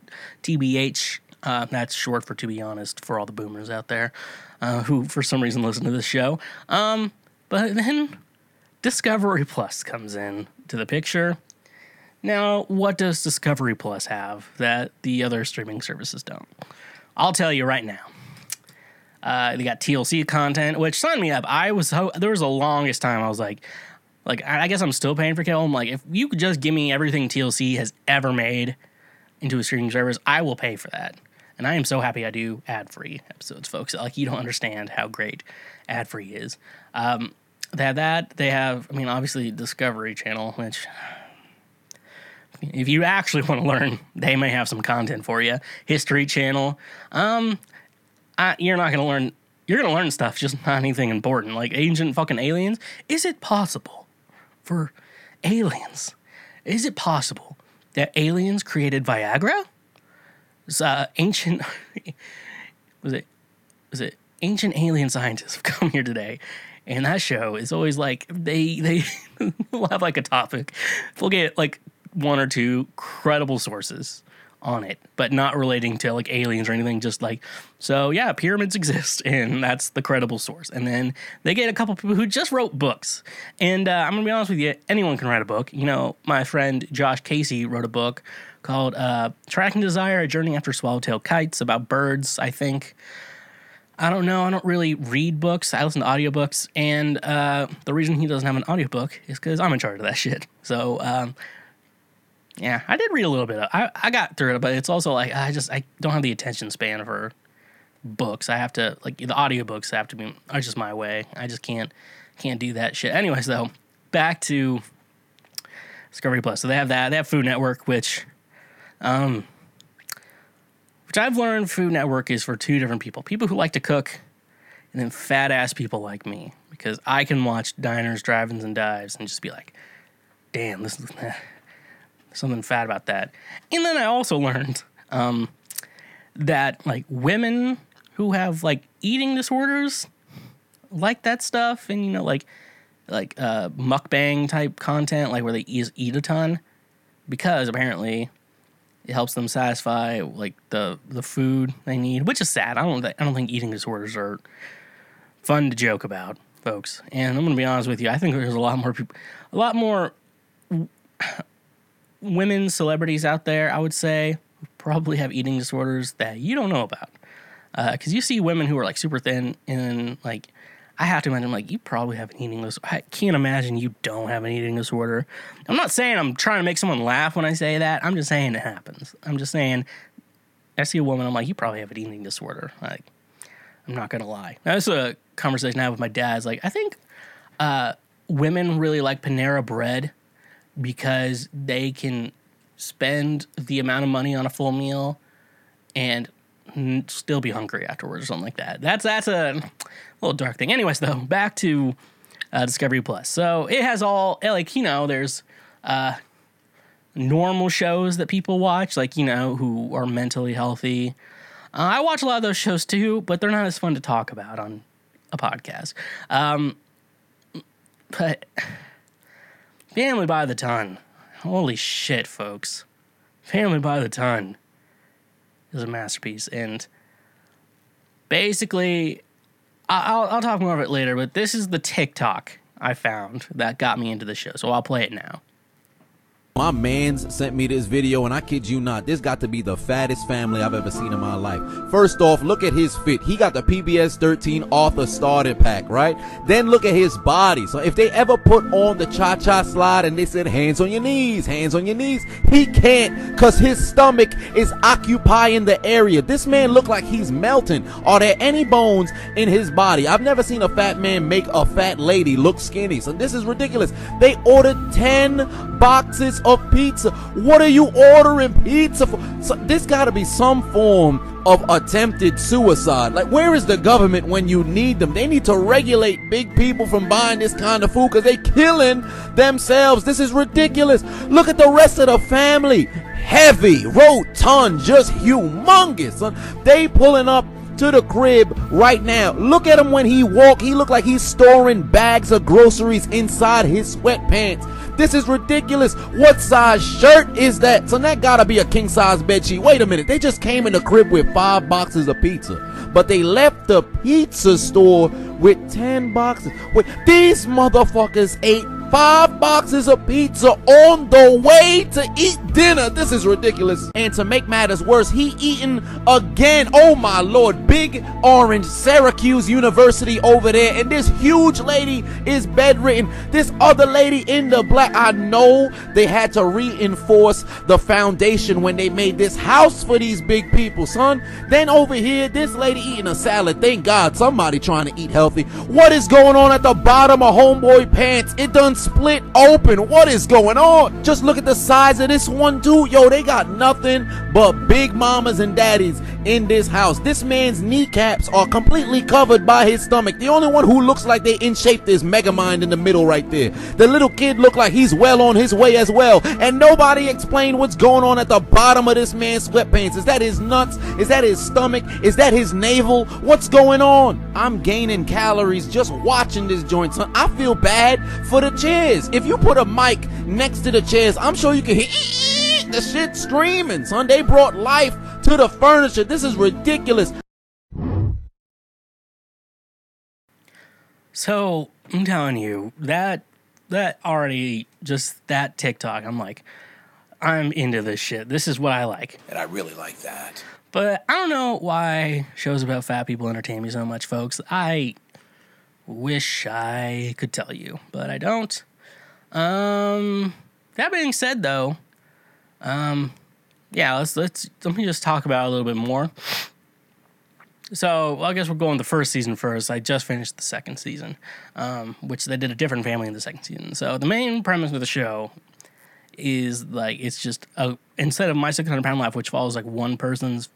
TBH, uh, that's short for to be honest, for all the boomers out there uh, who for some reason listen to this show. Um, but then Discovery Plus comes in to the picture. Now, what does Discovery Plus have that the other streaming services don't? I'll tell you right now. Uh, they got TLC content, which signed me up. I was ho- there was the longest time I was like, like I guess I'm still paying for cable. I'm like, if you could just give me everything TLC has ever made into a streaming service, I will pay for that. And I am so happy I do ad free episodes, folks. Like you don't understand how great ad free is. Um, they have that. They have, I mean, obviously Discovery Channel, which if you actually want to learn, they may have some content for you. History Channel. Um, I, you're not to learn. You're to learn stuff, just not anything important. Like ancient fucking aliens. Is it possible for aliens? Is it possible that aliens created Viagra? It's, uh, ancient. was it? Was it? Ancient alien scientists have come here today, and that show is always like they they will have like a topic. They'll get like one or two credible sources on it, but not relating to like aliens or anything. Just like, so yeah, pyramids exist, and that's the credible source. And then they get a couple people who just wrote books. And uh, I'm gonna be honest with you, anyone can write a book. You know, my friend Josh Casey wrote a book called uh, "Tracking Desire: A Journey After Swallowtail Kites" about birds. I think. I don't know. I don't really read books. I listen to audiobooks. And uh, the reason he doesn't have an audiobook is because I'm in charge of that shit. So, um, yeah, I did read a little bit. Of, I I got through it, but it's also like I just I don't have the attention span for books. I have to like the audiobooks have to be are just my way. I just can't can't do that shit. Anyways, though, back to Discovery Plus. So they have that. They have Food Network, which, um, which I've learned Food Network is for two different people: people who like to cook, and then fat ass people like me, because I can watch diners, drive-ins, and dives, and just be like, "Damn, this is something fat about that." And then I also learned um, that like women who have like eating disorders like that stuff, and you know, like like uh, mukbang type content, like where they eat, eat a ton, because apparently it helps them satisfy like the the food they need, which is sad. I don't I don't think eating disorders are fun to joke about, folks. And I'm gonna be honest with you, I think there's a lot more people, a lot more women celebrities out there. I would say probably have eating disorders that you don't know about, because you see women who are like super thin and like I have to imagine, like, you probably have an eating disorder. I can't imagine you don't have an eating disorder. I'm not saying I'm trying to make someone laugh when I say that. I'm just saying it happens. I'm just saying, I see a woman, I'm like, you probably have an eating disorder. Like, I'm not gonna lie. That's a conversation I have with my dad. It's like, I think uh, women really like Panera bread because they can spend the amount of money on a full meal and still be hungry afterwards or something like that. That's that's a little dark thing. Anyways, though, back to uh, Discovery Plus. So it has all like you know, there's uh, normal shows that people watch, like you know, who are mentally healthy. Uh, I watch a lot of those shows too, but they're not as fun to talk about on a podcast. Um, but Family by the Ton, holy shit, folks! Family by the Ton is a masterpiece, and basically, I'll I'll talk more of it later. But this is the TikTok I found that got me into the show, so I'll play it now. My man's sent me this video, and I kid you not, this got to be the fattest family I've ever seen in my life. First off, look at his fit. He got the PBS 13 Arthur starter pack, right? Then look at his body. So if they ever put on the cha cha slide and they said, hands on your knees, hands on your knees, he can't because his stomach is occupying the area. This man look like he's melting. Are there any bones in his body? I've never seen a fat man make a fat lady look skinny. So this is ridiculous. They ordered 10 boxes of pizza. What are you ordering pizza for? So this got to be some form of attempted suicide. Like, where is the government when you need them? They need to regulate big people from buying this kind of food because they killing themselves. This is ridiculous. Look at the rest of the family. Heavy, rotund, just humongous. They pulling up to the crib right now. Look at him when he walk. He look like he's storing bags of groceries inside his sweatpants. This is ridiculous. What size shirt is that? So that gotta be a king size bed sheet. Wait a minute. They just came in the crib with five boxes of pizza, but they left the pizza store with ten boxes. Wait, these motherfuckers ate five boxes of pizza on the way to eat dinner. This is ridiculous. And to make matters worse, he eating again. Oh my lord, big orange Syracuse University over there, and this huge lady is bedridden. This other lady in the black. I know they had to reinforce the foundation when they made this house for these big people, son. Then over here, this lady eating a salad. Thank God somebody trying to eat healthy. What is going on at the bottom of homeboy pants? It done split open. What is going on? Just look at the size of this one, dude. Yo, they got nothing but big mamas and daddies in this house. This man's kneecaps are completely covered by his stomach. The only one who looks like they in shape is Megamind in the middle right there. The little kid look like he's well on his way as well. And nobody explained what's going on at the bottom of this man's sweatpants. Is that his nuts? Is that his stomach? Is that his navel? What's going on? I'm gaining calories just watching this joint. I feel bad for the chairs. If you put a mic next to the chairs, I'm sure you can hear the shit screaming, son. They brought life to the furniture. This is ridiculous. So I'm telling you that that already just that TikTok. I'm like, I'm into this shit. This is what I like. And I really like that. But I don't know why shows about fat people entertain me so much, folks. I wish I could tell you, but I don't. Um, that being said, though, um, yeah, let's let's let me just talk about a little bit more. So well, I guess we're going the first season first. I just finished the second season, um, which they did a different family in the second season. So the main premise of the show is like it's just a instead of my 600 pound life, which follows like one person's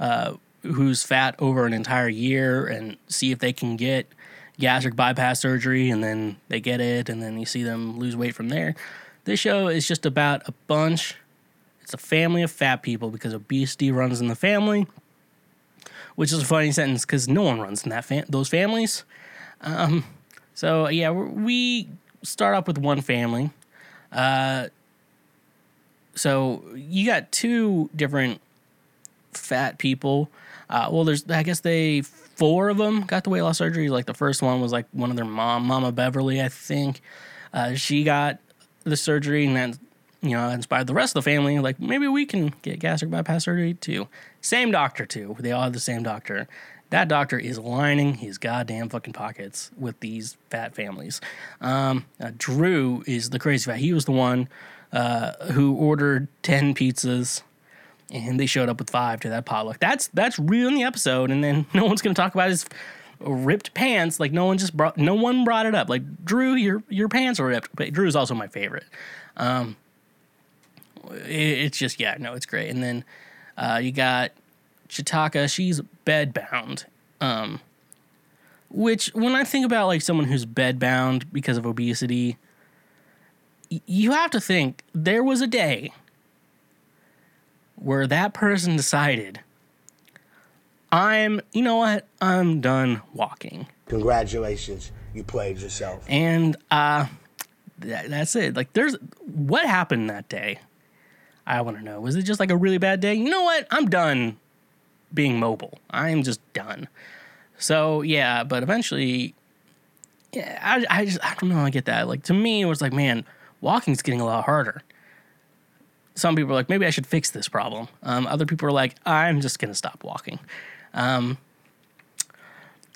uh, who's fat over an entire year and see if they can get gastric bypass surgery and then they get it and then you see them lose weight from there. This show is just about a bunch. It's a family of fat people because obesity runs in the family, which is a funny sentence because no one runs in that fam- those families. Um, so yeah, we start off with one family. Uh, so you got two different fat people. Uh, well, there's I guess they four of them got the weight loss surgery. Like the first one was like one of their mom, Mama Beverly, I think. Uh, she got the surgery, and then you know inspired the rest of the family. Like maybe we can get gastric bypass surgery too. Same doctor too. They all have the same doctor. That doctor is lining his goddamn fucking pockets with these fat families. Um, uh, Drew is the crazy fat. He was the one uh, who ordered ten pizzas and they showed up with five to that potluck. That's that's real in the episode, and then no one's gonna talk about his ripped pants. Like no one just brought, no one brought it up. Like Drew, your your pants are ripped. But Drew is also my favorite. Um, it, it's just yeah, no, it's great. And then uh, you got Chitaka. She's bedbound. Um, which when I think about like someone who's bedbound because of obesity, y- you have to think there was a day where that person decided, I'm, you know what, I'm done walking. Congratulations, you played yourself. And uh, that, that's it. Like, there's what happened that day? I want to know. Was it just like a really bad day? You know what? I'm done being mobile. I'm just done. So yeah, but eventually, yeah, I, I just I don't know. I get that. Like to me, it was like, man, walking's getting a lot harder some people are like, maybe I should fix this problem. Um, other people are like, I'm just gonna stop walking. Um,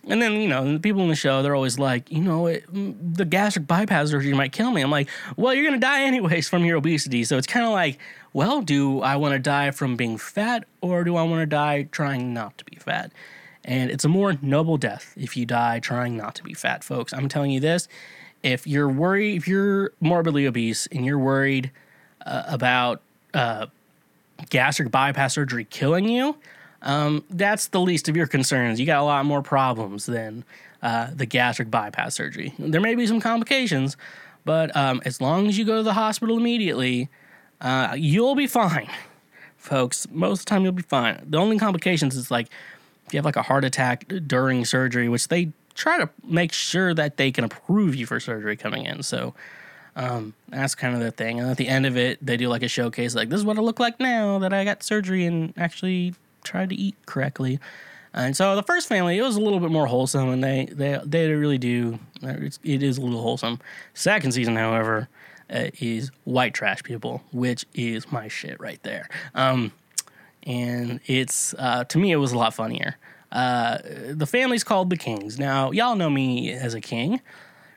and then you know the people in the show, they're always like, you know, it, the gastric bypass surgery might kill me. I'm like, well, you're gonna die anyways from your obesity. So it's kind of like, well, do I want to die from being fat or do I want to die trying not to be fat? And it's a more noble death if you die trying not to be fat, folks. I'm telling you this. If you're worried, if you're morbidly obese and you're worried uh, about uh, gastric bypass surgery killing you, um, that's the least of your concerns. You got a lot more problems than uh, the gastric bypass surgery. There may be some complications, but um, as long as you go to the hospital immediately, uh, you'll be fine, folks. Most of the time, you'll be fine. The only complications is like if you have like a heart attack during surgery, which they try to make sure that they can approve you for surgery coming in. So um, that's kind of the thing. And at the end of it, they do like a showcase, like this is what I look like now that I got surgery and actually tried to eat correctly. And so the first family, it was a little bit more wholesome, and they they they really do. It's, it is a little wholesome. Second season, however, uh, is white trash people, which is my shit right there. Um, and it's uh, to me, it was a lot funnier. Uh, the family's called the Kings. Now, y'all know me as a king,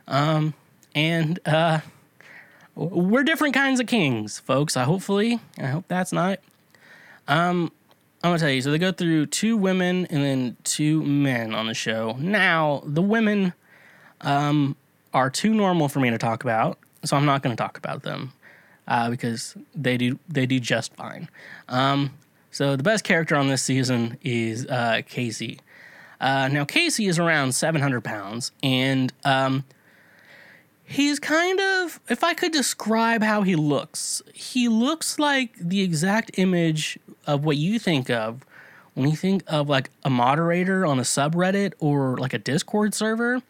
um, and uh, we're different kinds of kings, folks. I hopefully, I hope that's not. Um, I'm gonna tell you. So they go through two women and then two men on the show. Now the women, um, are too normal for me to talk about, so I'm not gonna talk about them, uh, because they do they do just fine. Um, so the best character on this season is uh, Casey. Uh, now Casey is around 700 pounds, and um, he's kind of if i could describe how he looks he looks like the exact image of what you think of when you think of like a moderator on a subreddit or like a discord server.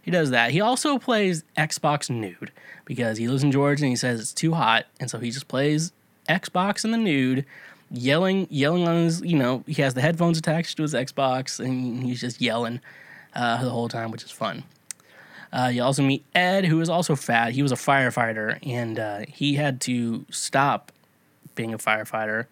He does that. He also plays xbox nude because he lives in georgia and he says it's too hot and so he just plays xbox in the nude yelling yelling on his you know he has the headphones attached to his xbox and he's just yelling uh, the whole time which is fun uh, you also meet Ed, who is also fat. He was a firefighter, and uh, he had to stop being a firefighter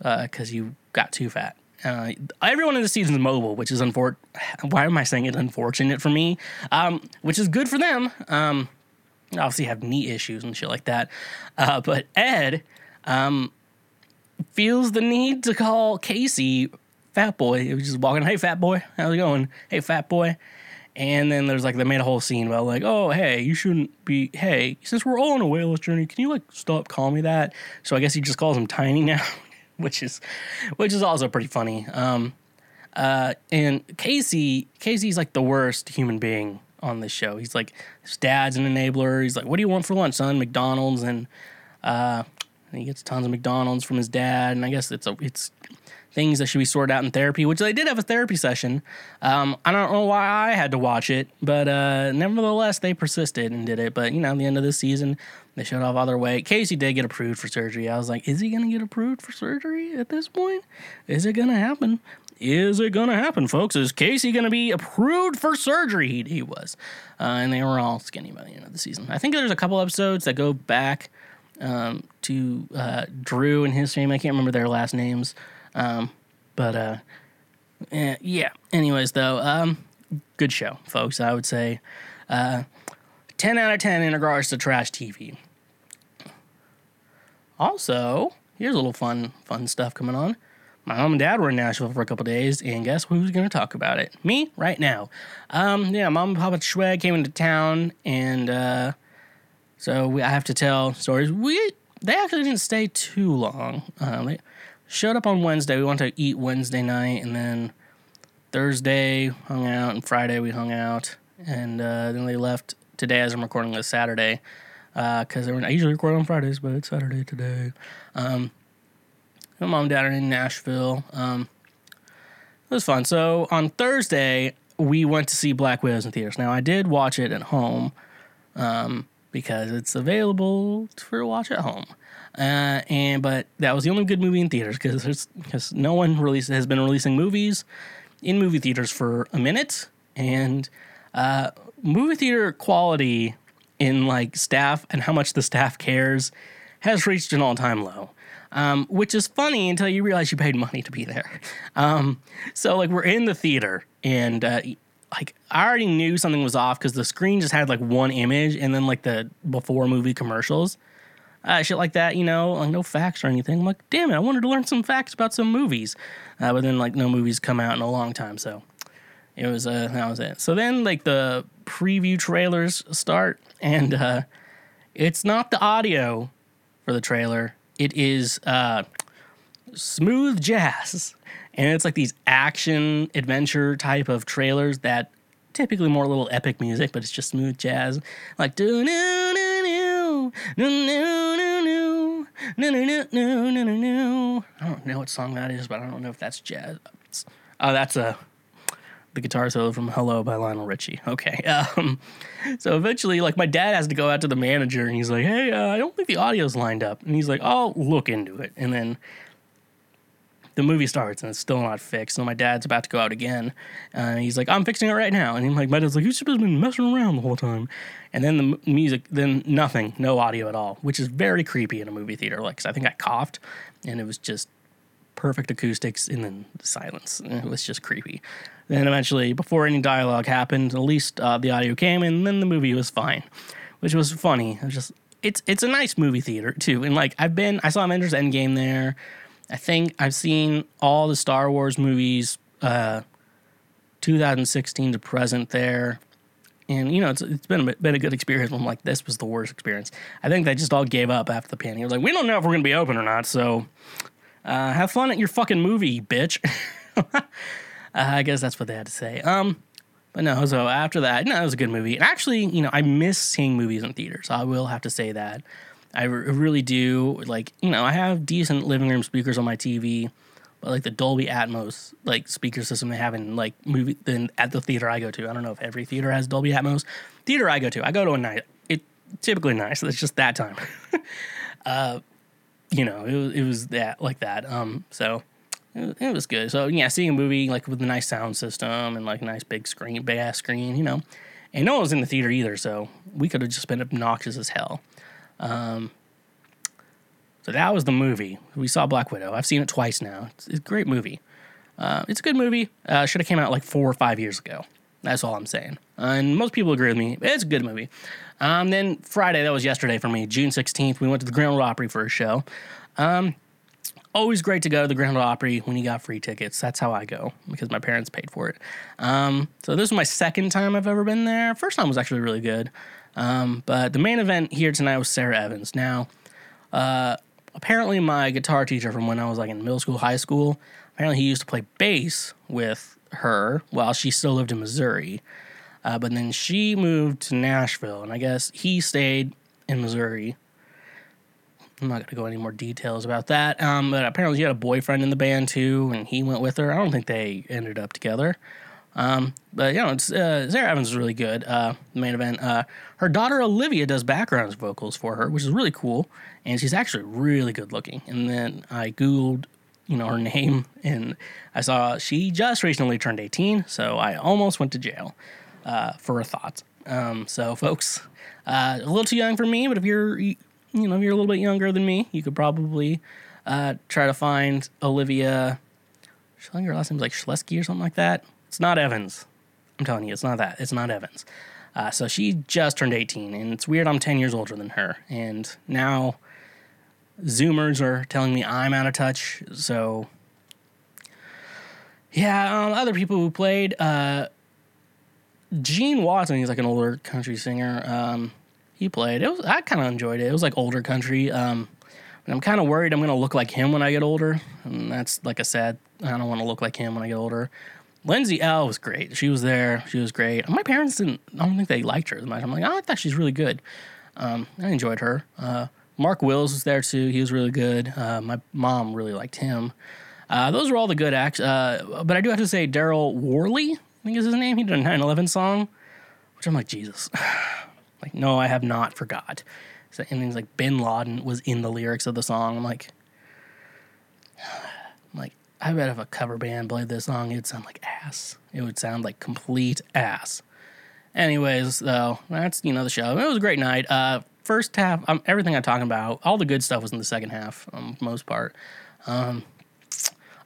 because he got too fat. Uh, everyone in the season is mobile, which is unfortunate. Why am I saying it unfortunate for me? Um, which is good for them. Um, obviously, have knee issues and shit like that. Uh, but Ed um, feels the need to call Casey fat boy. He was just walking, "Hey, fat boy, how's it going? Hey, fat boy." And then there's like they made a whole scene about like, oh hey, you shouldn't be. Hey, since we're all on a waitlist journey, can you like stop calling me that? So I guess he just calls him Tiny now, which is which is also pretty funny. Um, uh, and Casey, Casey's like the worst human being on this show. He's like his dad's an enabler. He's like, what do you want for lunch, son? McDonald's, and uh, and he gets tons of McDonald's from his dad. And I guess it's a it's things that should be sorted out in therapy, which they did have a therapy session. Um, I don't know why I had to watch it, but uh, nevertheless, they persisted and did it. But you know, at the end of the season, they showed off their weight. Casey did get approved for surgery. I was like, is he gonna get approved for surgery at this point? Is it gonna happen? Is it gonna happen, folks? Is Casey gonna be approved for surgery? He, he was, uh, and they were all skinny by the end of the season. I think there's a couple episodes that go back um, to uh, Drew and his family. I can't remember their last names. Um, but uh, eh, yeah. Anyways, though, um, good show, folks. I would say uh, ten out of ten in regards to trash TV. Also, here's a little fun, fun stuff coming on. My mom and dad were in Nashville for a couple days, and guess who's going to talk about it? Me, right now. Um, yeah, mom and papa Schweg came into town, and uh, so we, I have to tell stories. We they actually didn't stay too long. Um, they, showed up on Wednesday. We went to eat Wednesday night, and then Thursday hung out, and Friday we hung out, and uh, then they left today as I'm recording this Saturday because uh, I usually record on Fridays, but it's Saturday today. Um, my mom and dad are in Nashville. Um, it was fun. So on Thursday we went to see Black Widows in theaters. Now I did watch it at home um, because it's available for watch at home. Uh, and but that was the only good movie in theaters because because no one release has been releasing movies in movie theaters for a minute, and uh, movie theater quality in like staff and how much the staff cares has reached an all time low. Um, which is funny until you realize you paid money to be there. Um, so like we're in the theater and uh, like I already knew something was off because the screen just had like one image and then like the before movie commercials uh, shit like that, you know, like no facts or anything. I'm like, damn it, I wanted to learn some facts about some movies, uh, but then like no movies come out in a long time, so it was uh that was it. So then like the preview trailers start, and uh, it's not the audio for the trailer; it is uh, smooth jazz, and it's like these action adventure type of trailers that typically more little epic music, but it's just smooth jazz, like do no no no no no no no no no no no. I don't know what song that is, but I don't know if that's jazz. Oh, that's a the guitar solo from "Hello" by Lionel Richie. Okay, um, so eventually, like my dad has to go out to the manager, and he's like, "Hey, uh, I don't think the audio's lined up," and he's like, "I'll look into it," and then the movie starts and it's still not fixed. So my dad's about to go out again. And he's like, I'm fixing it right now. And I'm like, my dad's like, you've been messing around the whole time. And then the music, then nothing, no audio at all, which is very creepy in a movie theater. Like, cause I think I coughed and it was just perfect acoustics and then silence. And it was just creepy. Then eventually, before any dialogue happened, at least uh, the audio came and then the movie was fine, which was funny. It was just, it's, it's a nice movie theater too. And like, I've been, I saw Avengers Endgame there. I think I've seen all the Star Wars movies, uh, 2016 to present there. And, you know, it's, it's been, a, been a good experience. I'm like, this was the worst experience. I think they just all gave up after the pandemic. was like, we don't know if we're to be open or not. So uh, have fun at your fucking movie, bitch. uh, I guess that's what they had to say. Um, but no, so after that, no, it was a good movie. And actually, you know, I miss seeing movies in theaters. I will have to say that. I really do. Like, you know, I have decent living room speakers on my TV, but like the Dolby Atmos like speaker system they have in like movie then at the theater I go to. I don't know if every theater has Dolby Atmos. Theater I go to, I go to a night. It typically nice. It's just that time. uh, you know, it was it was that like that. Um, so it, it was good. So yeah, seeing a movie like with a nice sound system and like nice big screen, big ass screen, you know. And no one was in the theater either, so we could have just been obnoxious as hell. Um, so that was the movie. We saw Black Widow. I've seen it twice now. It's, a great movie. Uh, it's a good movie. Uh, Should have came out like four or five years ago. That's all I'm saying. Uh, and most people agree with me. It's a good movie. Um, then Friday, that was yesterday for me, June 16th, we went to the Grand Ole Opry for a show. Um, always great to go to the Grand Ole Opry when you got free tickets. That's how I go because my parents paid for it. Um, so this was my second time I've ever been there. First time was actually really good. Um, but the main event here tonight was Sara Evans. Now, uh, apparently my guitar teacher from when I was like in middle school, high school, apparently he used to play bass with her while she still lived in Missouri. Uh, but then she moved to Nashville, and I guess he stayed in Missouri. I'm not going to go any more details about that. Um, but apparently, she had a boyfriend in the band too, and he went with her. I don't think they ended up together. Um, but you know, it's, uh, Sara Evans is really good. Uh, main event. Uh, her daughter Olivia does background vocals for her, which is really cool, and she's actually really good looking. And then I googled, you know, her name, and I saw she just recently turned 18, so I almost went to jail uh, for a thought. Um, so, folks, uh, a little too young for me, but if you're, you know, if you're a little bit younger than me, you could probably uh, try to find Olivia. I think her last name's like Schlesky or something like that. It's not Evans. I'm telling you, it's not that. It's not Evans. Uh, so she just turned 18, and it's weird. I'm 10 years older than her, and now Zoomers are telling me I'm out of touch. So, yeah, um, other people who played. Uh, Gene Watson, he's like an older country singer. Um, he played. It was I kind of enjoyed it. It was like older country. Um, and I'm kind of worried I'm gonna look like him when I get older, and that's like a sad. I don't want to look like him when I get older. Lindsay Ell was great. She was there. She was great. My parents didn't. I don't think they liked her as much. I'm like, oh, I thought she's really good. Um, I enjoyed her. Uh, Mark Wills was there too. He was really good. Uh, my mom really liked him. Uh, those were all the good acts. Uh, but I do have to say, Daryl Worley, I think is his name. He did a 9 11 song, which I'm like, Jesus. like, no, I have not forgot. So, and things like Bin Laden was in the lyrics of the song. I'm like, I bet if a cover band played this song, it'd sound like ass. It would sound like complete ass. Anyways, though, that's you know the show. It was a great night. Uh, first half, um, everything I'm talking about, all the good stuff was in the second half, um, most part. Um,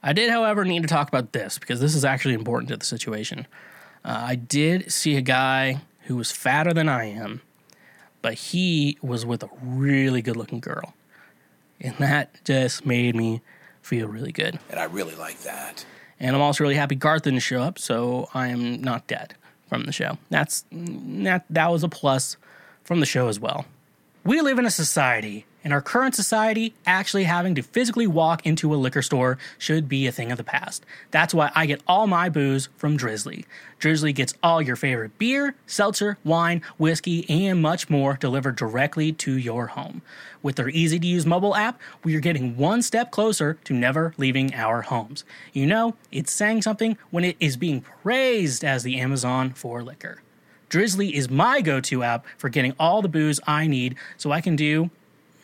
I did, however, need to talk about this because this is actually important to the situation. Uh, I did see a guy who was fatter than I am, but he was with a really good-looking girl, and that just made me feel really good. And I really like that. And I'm also really happy Garth didn't show up, so I am not dead from the show. That's mm, that that was a plus from the show as well. We live in a society, and our current society, actually having to physically walk into a liquor store should be a thing of the past. That's why I get all my booze from Drizzly. Drizzly gets all your favorite beer, seltzer, wine, whiskey, and much more delivered directly to your home. With their easy to use mobile app, we are getting one step closer to never leaving our homes. You know, it's saying something when it is being praised as the Amazon for liquor. Drizzly is my go to app for getting all the booze I need so I can do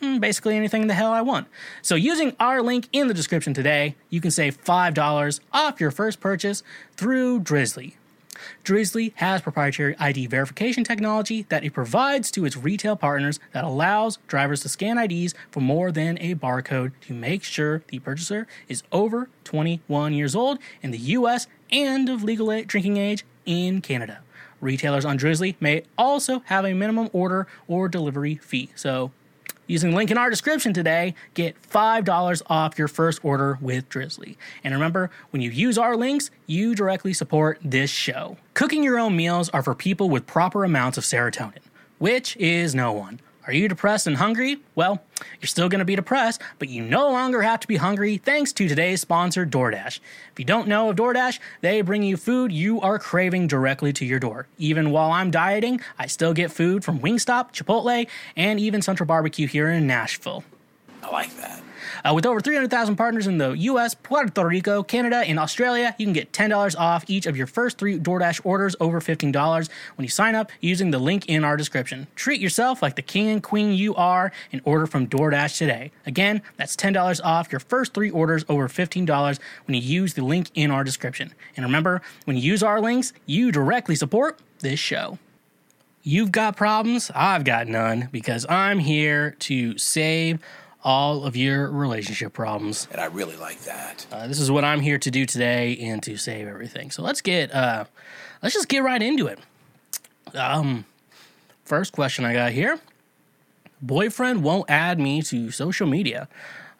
Hmm, basically anything the hell I want. So, using our link in the description today, you can save $5 off your first purchase through Drizzly. Drizzly has proprietary ID verification technology that it provides to its retail partners that allows drivers to scan IDs for more than a barcode to make sure the purchaser is over 21 years old in the US and of legal drinking age in Canada. Retailers on Drizzly may also have a minimum order or delivery fee. So, using the link in our description today, get $5 off your first order with Drizzly. And remember, when you use our links, you directly support this show. Cooking your own meals are for people with proper amounts of serotonin, which is no one. Are you depressed and hungry? Well, you're still going to be depressed, but you no longer have to be hungry thanks to today's sponsor, DoorDash. If you don't know of DoorDash, they bring you food you are craving directly to your door. Even while I'm dieting, I still get food from Wingstop, Chipotle, and even Central Barbecue here in Nashville. I like that. Uh, with over 300,000 partners in the US, Puerto Rico, Canada, and Australia, you can get $10 off each of your first three DoorDash orders over $15 when you sign up using the link in our description. Treat yourself like the king and queen you are and order from DoorDash today. Again, that's $10 off your first three orders over $15 when you use the link in our description. And remember, when you use our links, you directly support this show. You've got problems, I've got none because I'm here to save all of your relationship problems. And I really like that. Uh, this is what I'm here to do today and to save everything. So let's get uh let's just get right into it. Um first question I got here. Boyfriend won't add me to social media.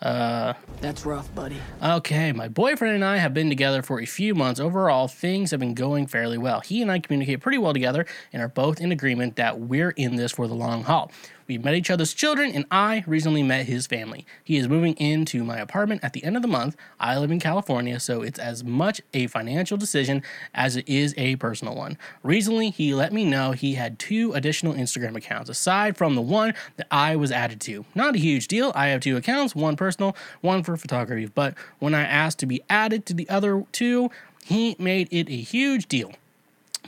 Uh, That's rough, buddy. Okay, my boyfriend and I have been together for a few months. Overall, things have been going fairly well. He and I communicate pretty well together and are both in agreement that we're in this for the long haul. We've met each other's children, and I recently met his family. He is moving into my apartment at the end of the month. I live in California, so it's as much a financial decision as it is a personal one. Recently, he let me know he had two additional Instagram accounts aside from the one that I was added to. Not a huge deal. I have two accounts, one personal, one for photography. But when I asked to be added to the other two, he made it a huge deal.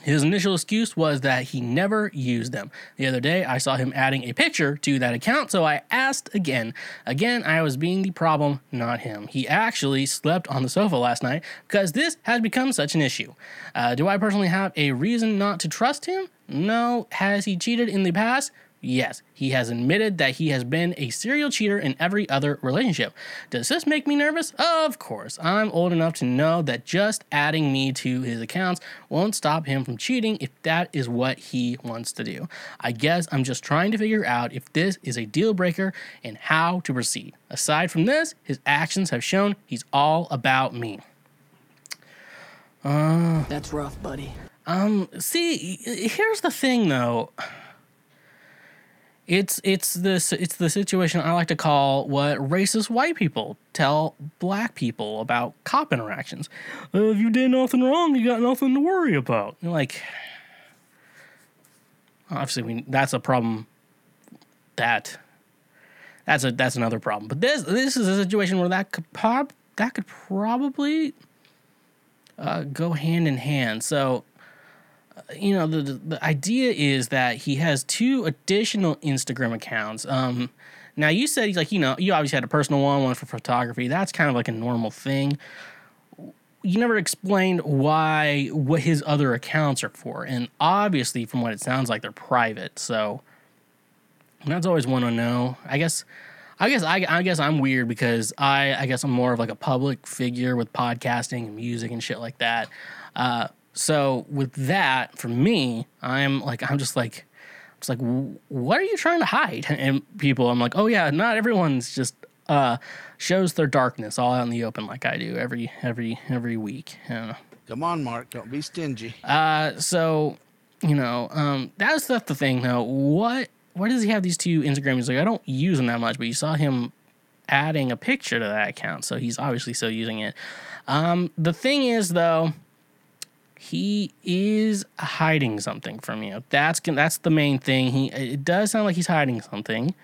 His initial excuse was that he never used them. The other day, I saw him adding a picture to that account, so I asked again. Again, I was being the problem, not him. He actually slept on the sofa last night because this has become such an issue. Uh, do I personally have a reason not to trust him? No. Has he cheated in the past? Yes, he has admitted that he has been a serial cheater in every other relationship. Does this make me nervous? Of course. I'm old enough to know that just adding me to his accounts won't stop him from cheating if that is what he wants to do. I guess I'm just trying to figure out if this is a deal breaker and how to proceed. Aside from this, his actions have shown he's all about me. That's rough, buddy. Um, See, here's the thing though. It's it's this it's the situation I like to call what racist white people tell black people about cop interactions. Uh, if you did nothing wrong, you got nothing to worry about. You're like, obviously, we, that's a problem. That that's a that's another problem. But this this is a situation where that could prob- that could probably uh, go hand in hand. So you know the the idea is that he has two additional Instagram accounts. Um, now you said he's like you know you obviously had a personal one, one for photography. That's kind of like a normal thing. You never explained why what his other accounts are for, and obviously from what it sounds like they're private. So that's always one to know. I guess. I guess I, I guess I'm weird because I I guess I'm more of like a public figure with podcasting and music and shit like that. Uh, so with that, for me, I'm like I'm just like it's like what are you trying to hide? And people, I'm like, oh yeah, not everyone's just uh, shows their darkness all out in the open like I do every every every week. Come on, Mark. Don't be stingy. Uh, so you know, um, that's the, the thing though. What why does he have these two Instagrams? Like I don't use them that much, but you saw him adding a picture to that account, so he's obviously still using it. Um, the thing is though, he is hiding something from you. That's that's the main thing. He it does sound like he's hiding something.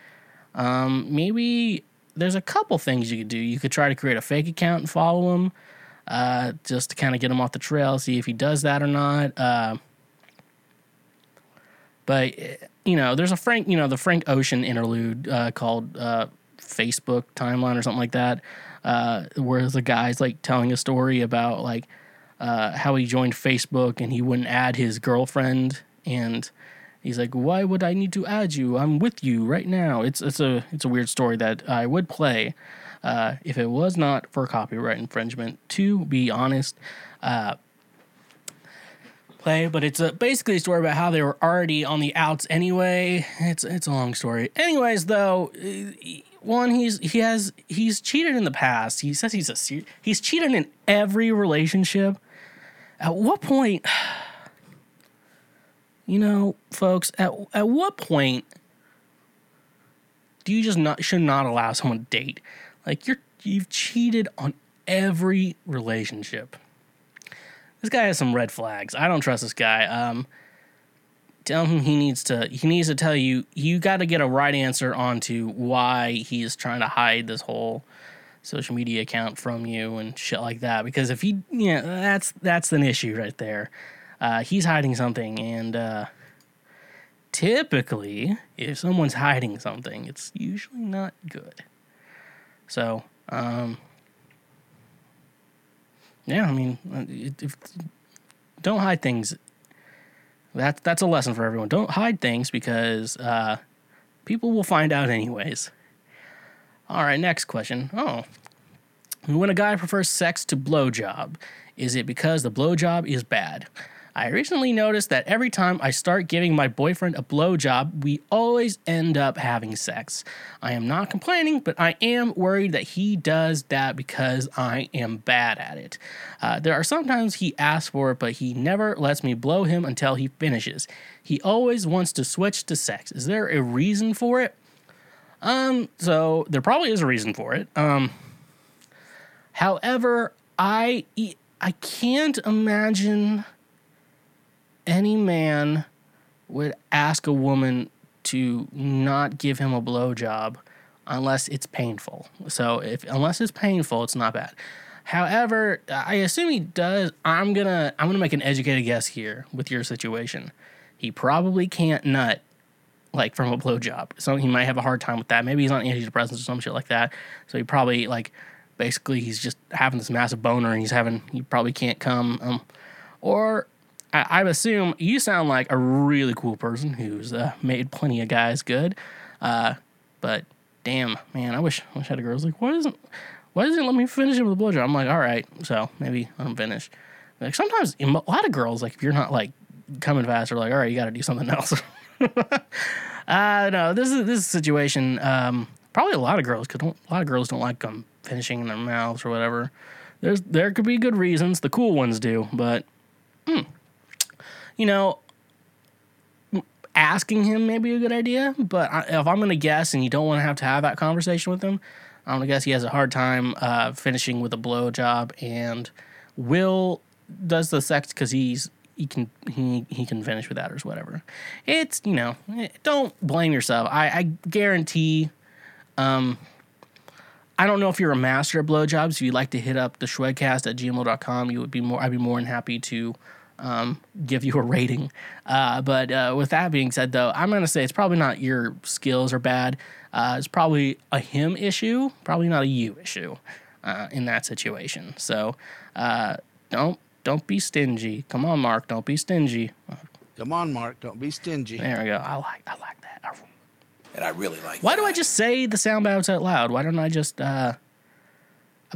Um, maybe there's a couple things you could do. You could try to create a fake account and follow him, uh, just to kind of get him off the trail. See if he does that or not. Uh, but you know, there's a Frank, you know, the Frank Ocean interlude uh, called uh, Facebook Timeline or something like that, uh, where the guy's like telling a story about like uh, how he joined Facebook and he wouldn't add his girlfriend, and he's like, "Why would I need to add you? I'm with you right now." It's it's a it's a weird story that I would play uh, if it was not for copyright infringement. To be honest, uh, play, but it's a, basically a story about how they were already on the outs anyway. It's it's a long story. Anyways, though, uh, one he's he has he's cheated in the past. He says he's a he's cheated in every relationship. At what point, you know, folks, at at what point do you just not should not allow someone to date? Like you're you've cheated on every relationship this guy has some red flags. I don't trust this guy. Um, tell him he needs to. He needs to tell you. You got to get a right answer onto why he is trying to hide this whole social media account from you and shit like that. Because if he, yeah, that's that's an issue right there. Uh, he's hiding something, and uh, typically, if someone's hiding something, it's usually not good. So, um, yeah, I mean, uh, if, don't hide things. That's that's a lesson for everyone. Don't hide things because uh, people will find out anyways. All right, next question. Oh, when a guy prefers sex to blowjob, is it because the blowjob is bad? I recently noticed that every time I start giving my boyfriend a blowjob, we always end up having sex. I am not complaining, but I am worried that he does that because I am bad at it. Uh, there are sometimes he asks for it, but he never lets me blow him until he finishes. He always wants to switch to sex. Is there a reason for it? Um, so there probably is a reason for it. Um, however, I I can't imagine any man would ask a woman to not give him a blowjob unless it's painful. So if unless it's painful, it's not bad. However, I assume he does. I'm gonna I'm gonna make an educated guess here with your situation. He probably can't nut like from a blowjob. So he might have a hard time with that. Maybe he's on antidepressants or some shit like that. So he probably like basically he's just having this massive boner and he's having he probably can't come. Um, or I, I assume you sound like a really cool person who's uh, made plenty of guys good. Uh, but damn, man, I wish I wish I had a girl who's like, why doesn't why doesn't it let me finish it with a blowjob? I'm like, all right, so maybe let him finish. Like sometimes a lot of girls, like if you're not like coming fast, are like, all right, you got to do something else. uh, no, this is this is a situation. Um, probably a lot of girls because a lot of girls don't like them finishing in their mouths or whatever. There's there could be good reasons. The cool ones do, but hmm, you know, asking him may be a good idea. But I, if I'm gonna guess, and you don't want to have to have that conversation with him, I'm gonna guess he has a hard time uh, finishing with a blow job, and will does the sex because he's he can he he can finish with that or whatever. It's you know don't blame yourself. I, I guarantee. Um, I don't know if you're a master at blowjobs. If you'd like to hit up the Schwedcast at gmail.com, you would be more. I'd be more than happy to um, give you a rating. Uh, but uh, with that being said, though, I'm gonna say it's probably not your skills are bad. Uh, it's probably a him issue, probably not a you issue uh, in that situation. So uh, don't don't be stingy. Come on, Mark, don't be stingy. Come on, Mark. Don't be stingy. There we go. I like I like that. I- And I really like Why that. do I just say the sound bites out loud? Why don't I just uh,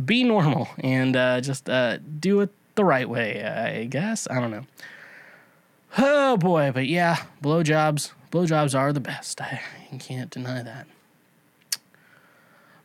be normal and uh, just uh, do it the right way? I guess I don't know. Oh boy, but yeah, blowjobs. Blowjobs are the best. I can't deny that.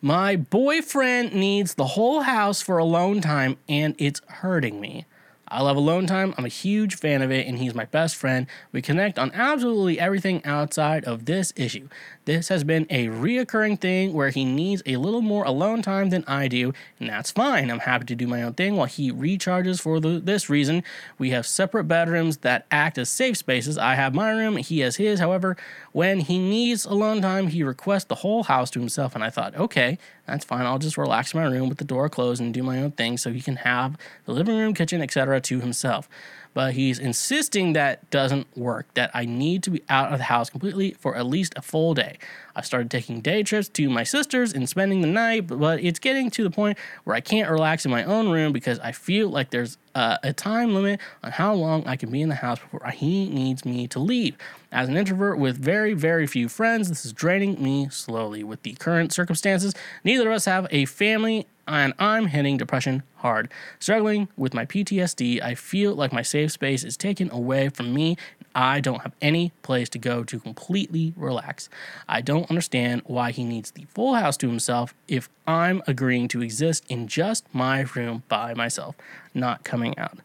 My boyfriend needs the whole house for alone time, and it's hurting me. I love alone time. I'm a huge fan of it, and he's my best friend. We connect on absolutely everything outside of this issue. This has been a reoccurring thing where he needs a little more alone time than I do, and that's fine. I'm happy to do my own thing while he recharges for the, this reason. We have separate bedrooms that act as safe spaces. I have my room, he has his. However, when he needs alone time, he requests the whole house to himself, and I thought, okay, that's fine. I'll just relax in my room with the door closed and do my own thing so he can have the living room, kitchen, etc. to himself. But he's insisting that doesn't work, that I need to be out of the house completely for at least a full day. I started taking day trips to my sister's and spending the night, but it's getting to the point where I can't relax in my own room because I feel like there's uh, a time limit on how long I can be in the house before he needs me to leave. As an introvert with very, very few friends, this is draining me slowly. With the current circumstances, neither of us have a family, and I'm hitting depression hard. Struggling with my PTSD, I feel like my safe space is taken away from me. I don't have any place to go to completely relax. I don't understand why he needs the full house to himself if I'm agreeing to exist in just my room by myself, not coming out.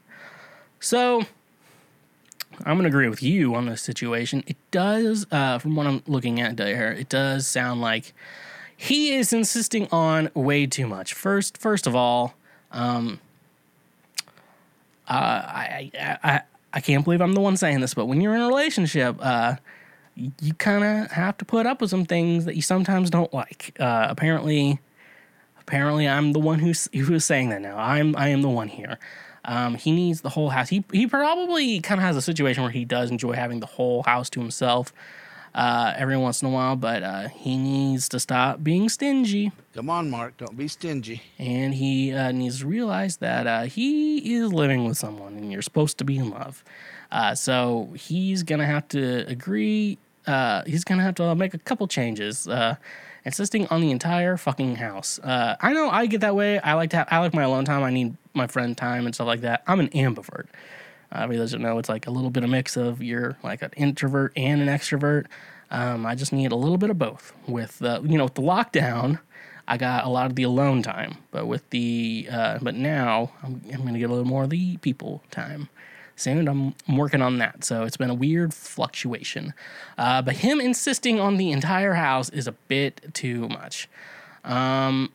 So, I'm going to agree with you on this situation. It does, uh, from what I'm looking at here, it does sound like he is insisting on way too much. First, first of all, um, uh, I, I, I, can't believe I'm the one saying this, but when you're in a relationship, uh, you, you kind of have to put up with some things that you sometimes don't like. Uh, apparently, apparently, I'm the one who's who's saying that now. I'm I am the one here. Um, he needs the whole house. He he probably kind of has a situation where he does enjoy having the whole house to himself uh, every once in a while, but uh, he needs to stop being stingy, Come on, Mark. Don't be stingy. and he uh, needs to realize that uh, he is living with someone, and you're supposed to be in love. Uh, so he's gonna have to agree. Uh, he's gonna have to make a couple changes. Uh, insisting on the entire fucking house. Uh, I know I get that way. I like to. Have, I like my alone time. I need my friend time and stuff like that. I'm an ambivert. If you doesn't know, it's like a little bit of a mix of you're like an introvert and an extrovert. Um, I just need a little bit of both. With the you know with the lockdown, I got a lot of the alone time, but with the uh, but now I'm, I'm gonna get a little more of the people time soon. I'm I'm working on that, so it's been a weird fluctuation. Uh, but him insisting on the entire house is a bit too much. Um,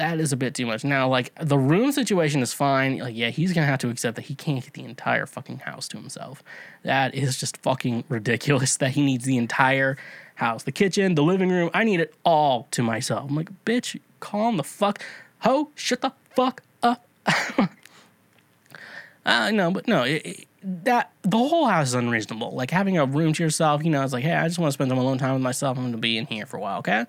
that is a bit too much. Now, like the room situation is fine. Like, yeah, he's gonna have to accept that he can't get the entire fucking house to himself. That is just fucking ridiculous. That he needs the entire house, the kitchen, the living room. I need it all to myself. I'm like, bitch, calm the fuck, ho, shut the fuck up. uh, no, but no, it, it- that the whole house is unreasonable. Like having a room to yourself, you know, it's like, hey, I just want to spend some alone time with myself. I'm gonna be in here for a while, okay?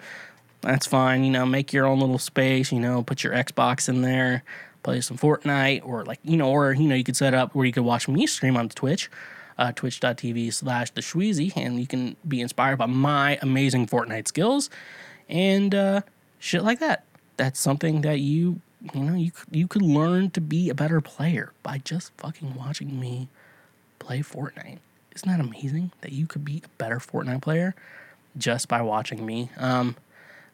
That's fine. You know, make your own little space. You know, put your Xbox in there, play some Fortnite, or like you know, or you know, you could set up where you could watch me stream on Twitch, uh, twitch.tv slash the Shweezy, and you can be inspired by my amazing Fortnite skills and uh, shit like that. That's something that you you know you you could learn to be a better player by just fucking watching me play Fortnite. Isn't that amazing that you could be a better Fortnite player just by watching me? Um,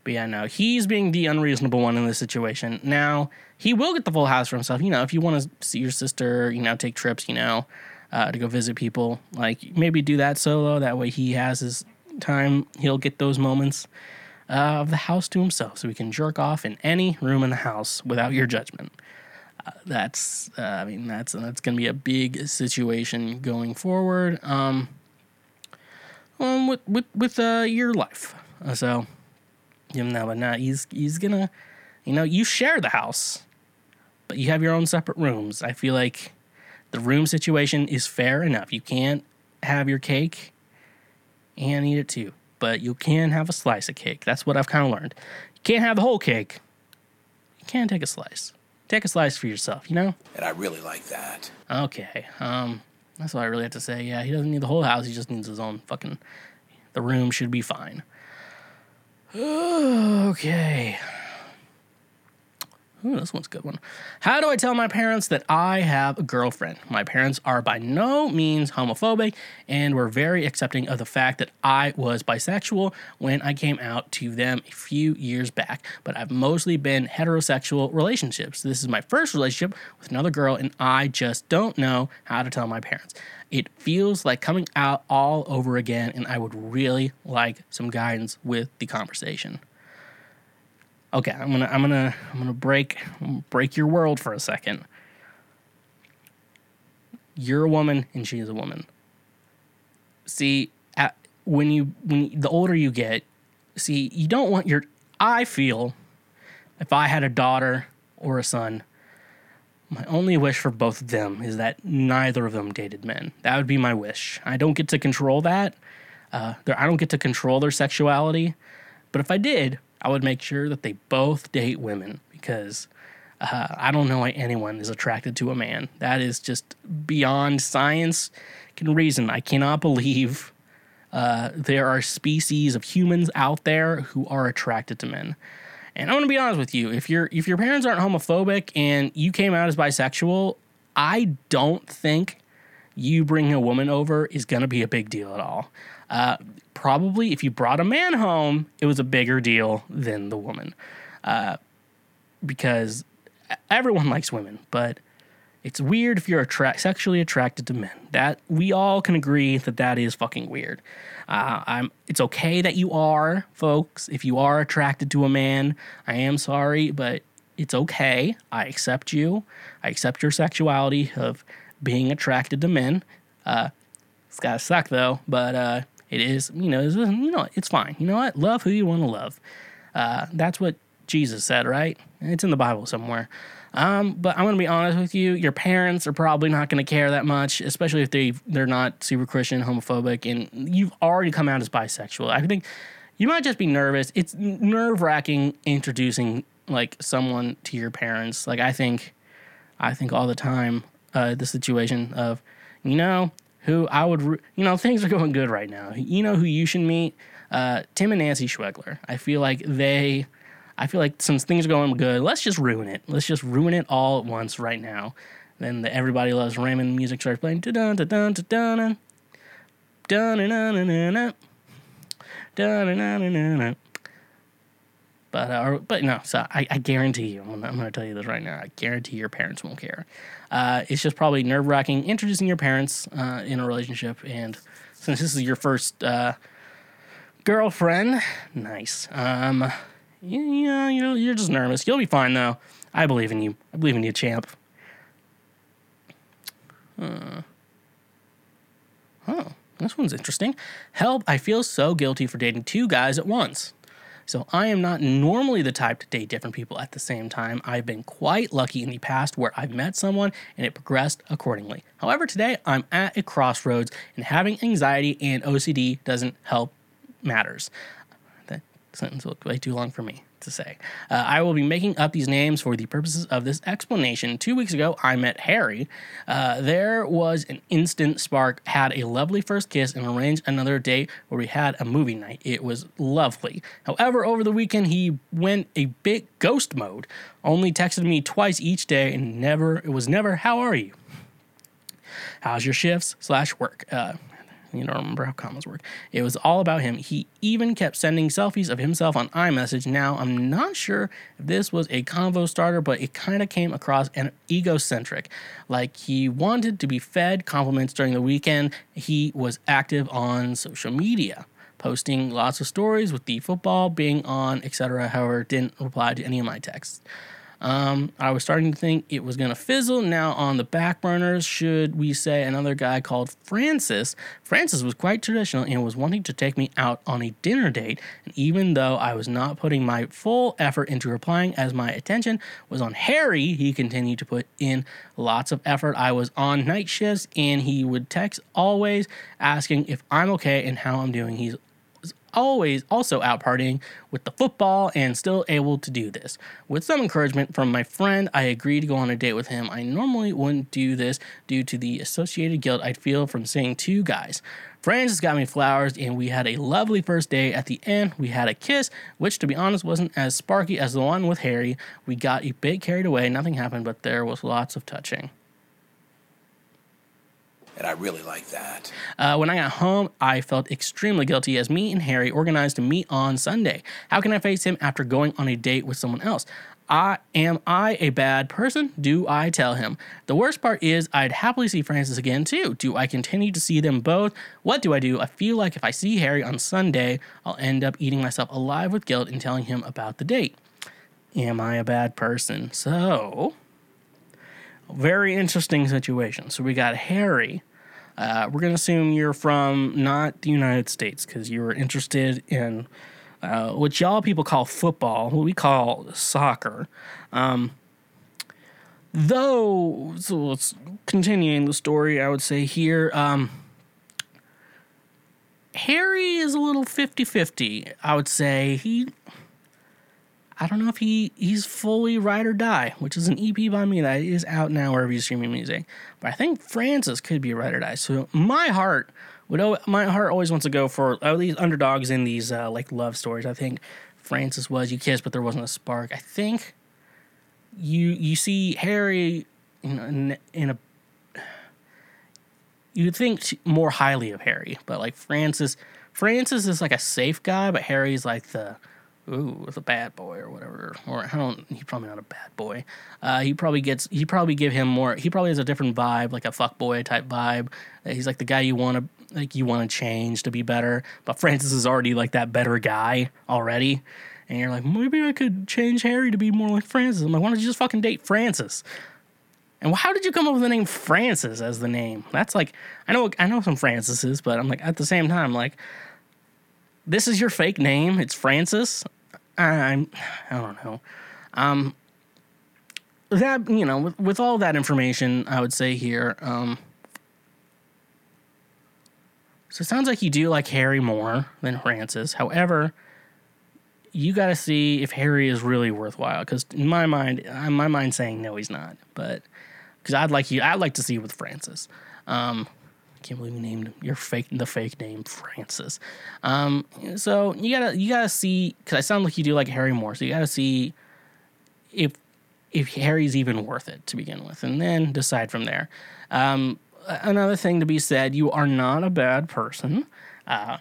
but yeah, no, he's being the unreasonable one in this situation. Now, he will get the full house for himself. You know, if you want to see your sister, you know, take trips, you know, uh, to go visit people, like maybe do that solo. That way he has his time. He'll get those moments uh, of the house to himself so he can jerk off in any room in the house without your judgment. Uh, that's, uh, I mean, that's that's going to be a big situation going forward. Um, um with with with uh, your life. Uh, so, you know, but not he's he's gonna, you know, you share the house, but you have your own separate rooms. I feel like the room situation is fair enough. You can't have your cake and eat it too, but you can have a slice of cake. That's what I've kind of learned. You can't have the whole cake. You can take a slice. Take a slice for yourself. You know. And I really like that. Okay. Um, that's all I really have to say. Yeah, he doesn't need the whole house. He just needs his own fucking. The room should be fine. Okay. Ooh, this one's a good one. How do I tell my parents that I have a girlfriend? My parents are by no means homophobic and were very accepting of the fact that I was bisexual when I came out to them a few years back, but I've mostly been heterosexual relationships. This is my first relationship with another girl, and I just don't know how to tell my parents. It feels like coming out all over again, and I would really like some guidance with the conversation okay i'm gonna i'm gonna i'm gonna break break your world for a second. You're a woman and she is a woman. See at, when you when the older you get see you don't want your i feel if i had a daughter or a son my only wish for both of them is that neither of them dated men. That would be my wish. I don't get to control that. Uh, i don't get to control their sexuality. But if i did I would make sure that they both date women because uh, I don't know why anyone is attracted to a man. That is just beyond science can reason. I cannot believe uh, there are species of humans out there who are attracted to men. And I'm gonna be honest with you: if your if your parents aren't homophobic and you came out as bisexual, I don't think you bringing a woman over is gonna be a big deal at all. Uh, probably if you brought a man home, it was a bigger deal than the woman, uh, because everyone likes women, but it's weird if you're attra- sexually attracted to men. That we all can agree that that is fucking weird. Uh, I'm. It's okay that you are, folks. If you are attracted to a man, I am sorry, but it's okay. I accept you. I accept your sexuality of being attracted to men. Uh, it's gotta suck though, but uh, it is. You know, it's, you know, it's fine. You know what? Love who you want to love. Uh, that's what Jesus said, right? It's in the Bible somewhere. Um, but I'm gonna be honest with you. Your parents are probably not gonna care that much, especially if they they're not super Christian, homophobic, and you've already come out as bisexual. I think you might just be nervous. It's nerve wracking introducing like someone to your parents. Like I think, I think all the time uh, the situation of, you know, who I would, you know, things are going good right now. You know who you should meet? Uh, Tim and Nancy Schwegler. I feel like they, I feel like since things are going good, let's just ruin it. Let's just ruin it all at once right now. Then the Everybody Loves Raymond music starts playing. Dun dun dun dun dun dun dun dun dun dun dun dun dun. But uh, but no, so I, I guarantee you, I'm I'm gonna tell you this right now. I guarantee your parents won't care. Uh, it's just probably nerve wracking introducing your parents uh, in a relationship, and since this is your first uh, girlfriend, nice. Um, you, you know, you're, you're just nervous. You'll be fine though. I believe in you. I believe in you, champ. Oh, this one's interesting. Help, I feel so guilty for dating two guys at once. So I am not normally the type to date different people at the same time. I've been quite lucky in the past where I've met someone and it progressed accordingly. However, today I'm at a crossroads and having anxiety and OCD doesn't help matters. That sentence was way too long for me to say. Uh, I will be making up these names for the purposes of this explanation. Two weeks ago, I met Harry. Uh, there was an instant spark, had a lovely first kiss, and arranged another date where we had a movie night. It was lovely. However, over the weekend, he went a bit ghost mode, only texted me twice each day, and never, it was never, how are you? How's your shifts slash work? Uh, you don't remember how commas work. It was all about him. He even kept sending selfies of himself on iMessage. Now, I'm not sure if this was a convo starter, but it kind of came across an egocentric. Like he wanted to be fed compliments during the weekend. He was active on social media, posting lots of stories with the football being on, etc. However, didn't reply to any of my texts. Um, I was starting to think it was going to fizzle. Now, on the back burners, should we say another guy called Francis? Francis was quite traditional and was wanting to take me out on a dinner date. And even though I was not putting my full effort into replying, as my attention was on Harry, he continued to put in lots of effort. I was on night shifts and he would text always asking if I'm okay and how I'm doing. He's always also out partying with the football and still able to do this. With some encouragement from my friend, I agreed to go on a date with him. I normally wouldn't do this due to the associated guilt I'd feel from seeing two guys. Francis got me flowers and we had a lovely first day. At the end, we had a kiss, which to be honest wasn't as sparky as the one with Harry. We got a bit carried away, nothing happened, but there was lots of touching. And I really like that. Uh, when I got home, I felt extremely guilty as me and Harry organized to meet on Sunday. How can I face him after going on a date with someone else? I am I a bad person? Do I tell him? The worst part is I'd happily see Francis again too. Do I continue to see them both? What do I do? I feel like if I see Harry on Sunday, I'll end up eating myself alive with guilt and telling him about the date. Am I a bad person? So, very interesting situation. So we got Harry. Uh, we're gonna assume you're from not the United States because you were interested in uh, what y'all people call football, what we call soccer. Um, though, so let's continuing the story. I would say here, um, Harry is a little 50-50. I would say he. I don't know if he he's fully ride or die, which is an EP by me that is out now wherever you're streaming music. But I think Francis could be ride or die. So my heart would my heart always wants to go for at least underdogs in these uh, like love stories. I think Francis was you kissed, but there wasn't a spark. I think you you see Harry in, in, in a you think more highly of Harry, but like Francis, Francis is like a safe guy, but Harry's like the ooh, the bad boy or whatever. Or I don't. He's probably not a bad boy. Uh, he probably gets. He probably give him more. He probably has a different vibe, like a fuck boy type vibe. Uh, He's like the guy you want to like. You want to change to be better. But Francis is already like that better guy already. And you're like, maybe I could change Harry to be more like Francis. I'm like, why don't you just fucking date Francis? And how did you come up with the name Francis as the name? That's like I know I know some Francises, but I'm like at the same time like this is your fake name. It's Francis. I'm I don't know. Um that you know with, with all that information, I would say here um so it sounds like you do like Harry more than Francis. However, you got to see if Harry is really worthwhile because in my mind, in my mind saying no, he's not. But because I'd like you, I'd like to see you with Francis. Um, I can't believe you named your fake the fake name Francis. Um, so you gotta you gotta see because I sound like you do like Harry more. So you gotta see if if Harry's even worth it to begin with, and then decide from there. Um, another thing to be said: you are not a bad person uh,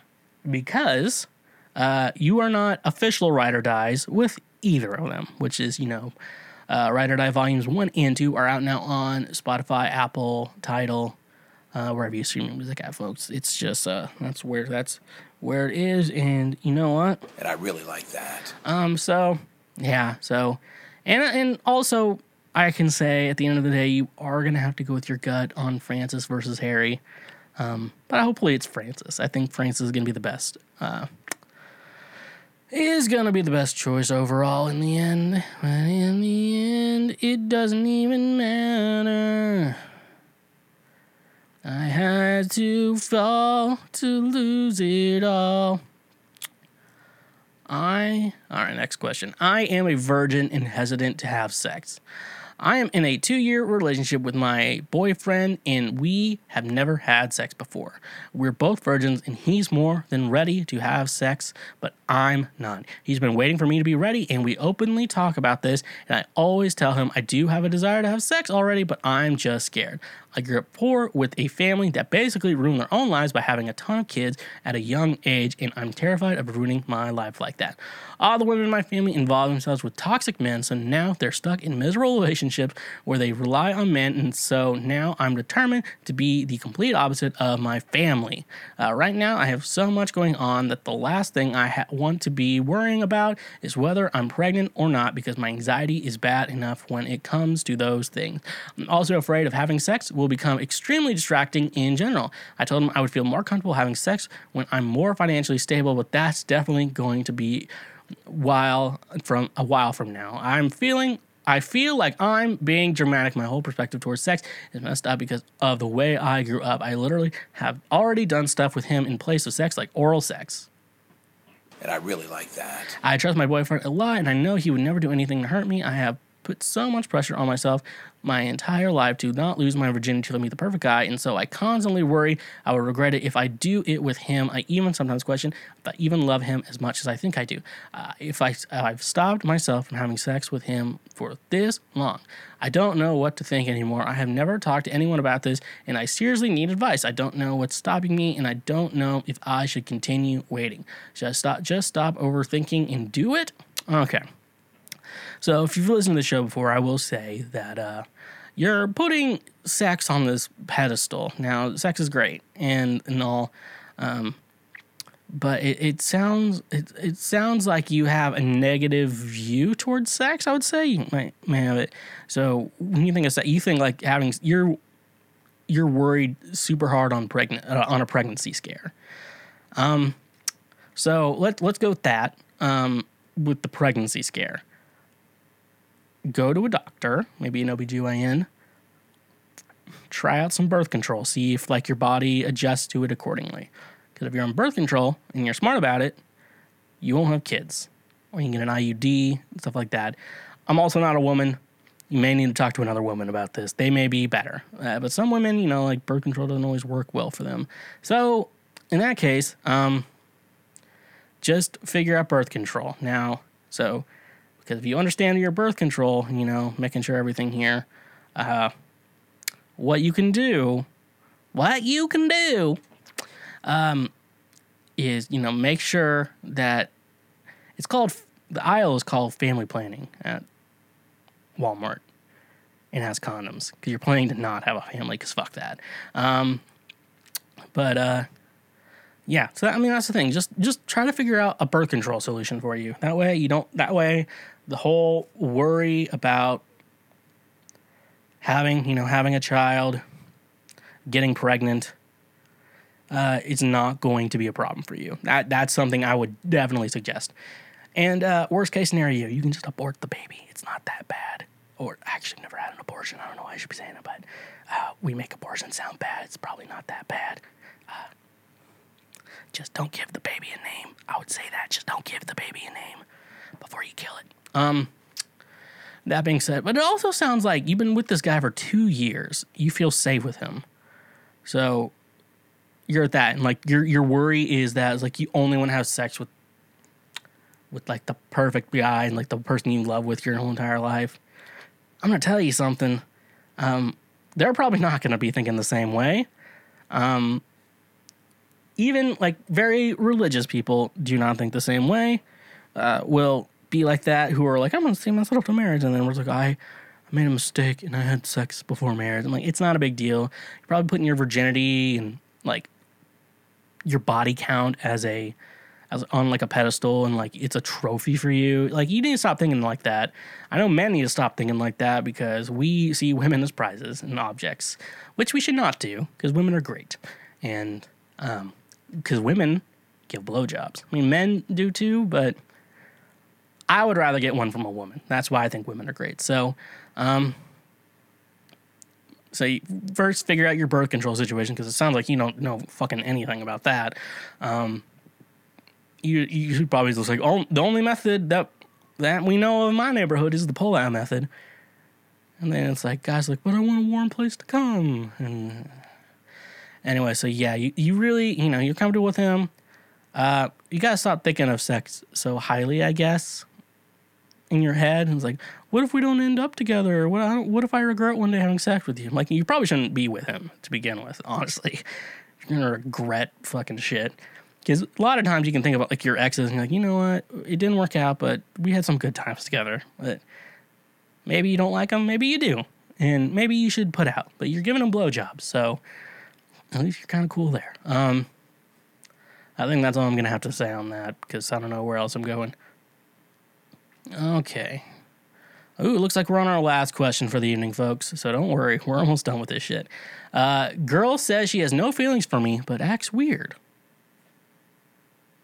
because uh, you are not official Ride or Dies with either of them, which is you know. Uh, Ride or Die Volumes 1 and 2 are out now on Spotify, Apple, Tidal, uh, wherever you stream music at, folks. It's just uh, that's where that's where it is, and you know what? And I really like that. Um, so yeah, so and and also I can say at the end of the day, you are gonna have to go with your gut on Francis versus Harry. Um, but hopefully it's Francis. I think Francis is gonna be the best. Uh, is gonna be the best choice overall in the end. But in the end, it doesn't even matter. I had to fall to lose it all. I. Alright, next question. I am a virgin and hesitant to have sex. I am in a two year relationship with my boyfriend, and we have never had sex before. We're both virgins, and he's more than ready to have sex, but I'm not. He's been waiting for me to be ready, and we openly talk about this. And I always tell him I do have a desire to have sex already, but I'm just scared. I grew up poor with a family that basically ruined their own lives by having a ton of kids at a young age, and I'm terrified of ruining my life like that. All the women in my family involve themselves with toxic men, so now they're stuck in miserable relationships where they rely on men, and so now I'm determined to be the complete opposite of my family. Uh, right now, I have so much going on that the last thing I ha- want to be worrying about is whether I'm pregnant or not because my anxiety is bad enough when it comes to those things. I'm also afraid of having sex will become extremely distracting in general. I told him I would feel more comfortable having sex when I'm more financially stable, but that's definitely going to be while from a while from now. I'm feeling I feel like I'm being dramatic. My whole perspective towards sex is messed up because of the way I grew up. I literally have already done stuff with him in place of sex, like oral sex. And I really like that. I trust my boyfriend a lot, and I know he would never do anything to hurt me. I have put so much pressure on myself my entire life to not lose my virginity to meet the perfect guy, and so I constantly worry I will regret it if I do it with him. I even sometimes question if I even love him as much as I think I do. Uh, if I I've stopped myself from having sex with him for this long, I don't know what to think anymore. I have never talked to anyone about this, and I seriously need advice. I don't know what's stopping me, and I don't know if I should continue waiting. Should I stop? Just stop overthinking and do it? Okay. So, if you've listened to the show before, I will say that uh, you're putting sex on this pedestal. Now, sex is great and, and all, um, but it, it sounds it, it sounds like you have a negative view towards sex. I would say you might, may have it. So when you think of sex, you think like having you're you're worried super hard on pregnant uh, on a pregnancy scare. Um, so let let's go with that. Um, with the pregnancy scare go to a doctor, maybe an OBGYN, try out some birth control, see if like your body adjusts to it accordingly. Because if you're on birth control and you're smart about it, you won't have kids. Or you can get an IUD, stuff like that. I'm also not a woman. You may need to talk to another woman about this. They may be better. Uh, but some women, you know, like birth control doesn't always work well for them. So in that case, um, just figure out birth control. Now, so because if you understand your birth control, you know, making sure everything here, uh, what you can do, what you can do, um, is you know make sure that it's called the aisle is called family planning at Walmart and has condoms because you're planning to not have a family because fuck that. Um, but uh, yeah, so that, I mean that's the thing. Just just try to figure out a birth control solution for you. That way you don't. That way the whole worry about having you know having a child, getting pregnant, uh, is not going to be a problem for you. That that's something I would definitely suggest. And uh, worst case scenario, you can just abort the baby. It's not that bad. Or actually, never had an abortion. I don't know why I should be saying it, but uh, we make abortion sound bad. It's probably not that bad. Uh, just don't give the baby a name. I would say that. Just don't give the baby a name before you kill it. Um, that being said, but it also sounds like you've been with this guy for two years. You feel safe with him, so you're at that, and like your your worry is that it's like you only want to have sex with with like the perfect guy and like the person you love with your whole entire life. I'm gonna tell you something. Um, they're probably not gonna be thinking the same way. Um, even like very religious people do not think the same way. Uh, will be like that who are like, I'm gonna see myself to marriage, and then we're like, I, I made a mistake and I had sex before marriage. I'm like, it's not a big deal. You're probably putting your virginity and like your body count as a as on like a pedestal and like it's a trophy for you. Like you need to stop thinking like that. I know men need to stop thinking like that because we see women as prizes and objects, which we should not do because women are great and um because women give blowjobs. I mean, men do too, but I would rather get one from a woman. That's why I think women are great. So, um, so first figure out your birth control situation because it sounds like you don't know fucking anything about that. Um, you you should probably just like, oh, the only method that that we know of in my neighborhood is the pull-out method. And then it's like, guys, like, but I want a warm place to come. And anyway, so yeah, you, you really, you know, you're comfortable with him. Uh, you gotta stop thinking of sex so highly, I guess, in your head. And it's like, what if we don't end up together? What, what if I regret one day having sex with you? Like, you probably shouldn't be with him to begin with, honestly. You're gonna regret fucking shit. Because a lot of times you can think about like your exes and you're like, you know what, it didn't work out, but we had some good times together. But maybe you don't like them, maybe you do, and maybe you should put out. But you're giving them blowjobs, so at least you're kind of cool there. Um, I think that's all I'm gonna have to say on that because I don't know where else I'm going. Okay. Ooh, it looks like we're on our last question for the evening, folks. So don't worry, we're almost done with this shit. Uh, girl says she has no feelings for me, but acts weird.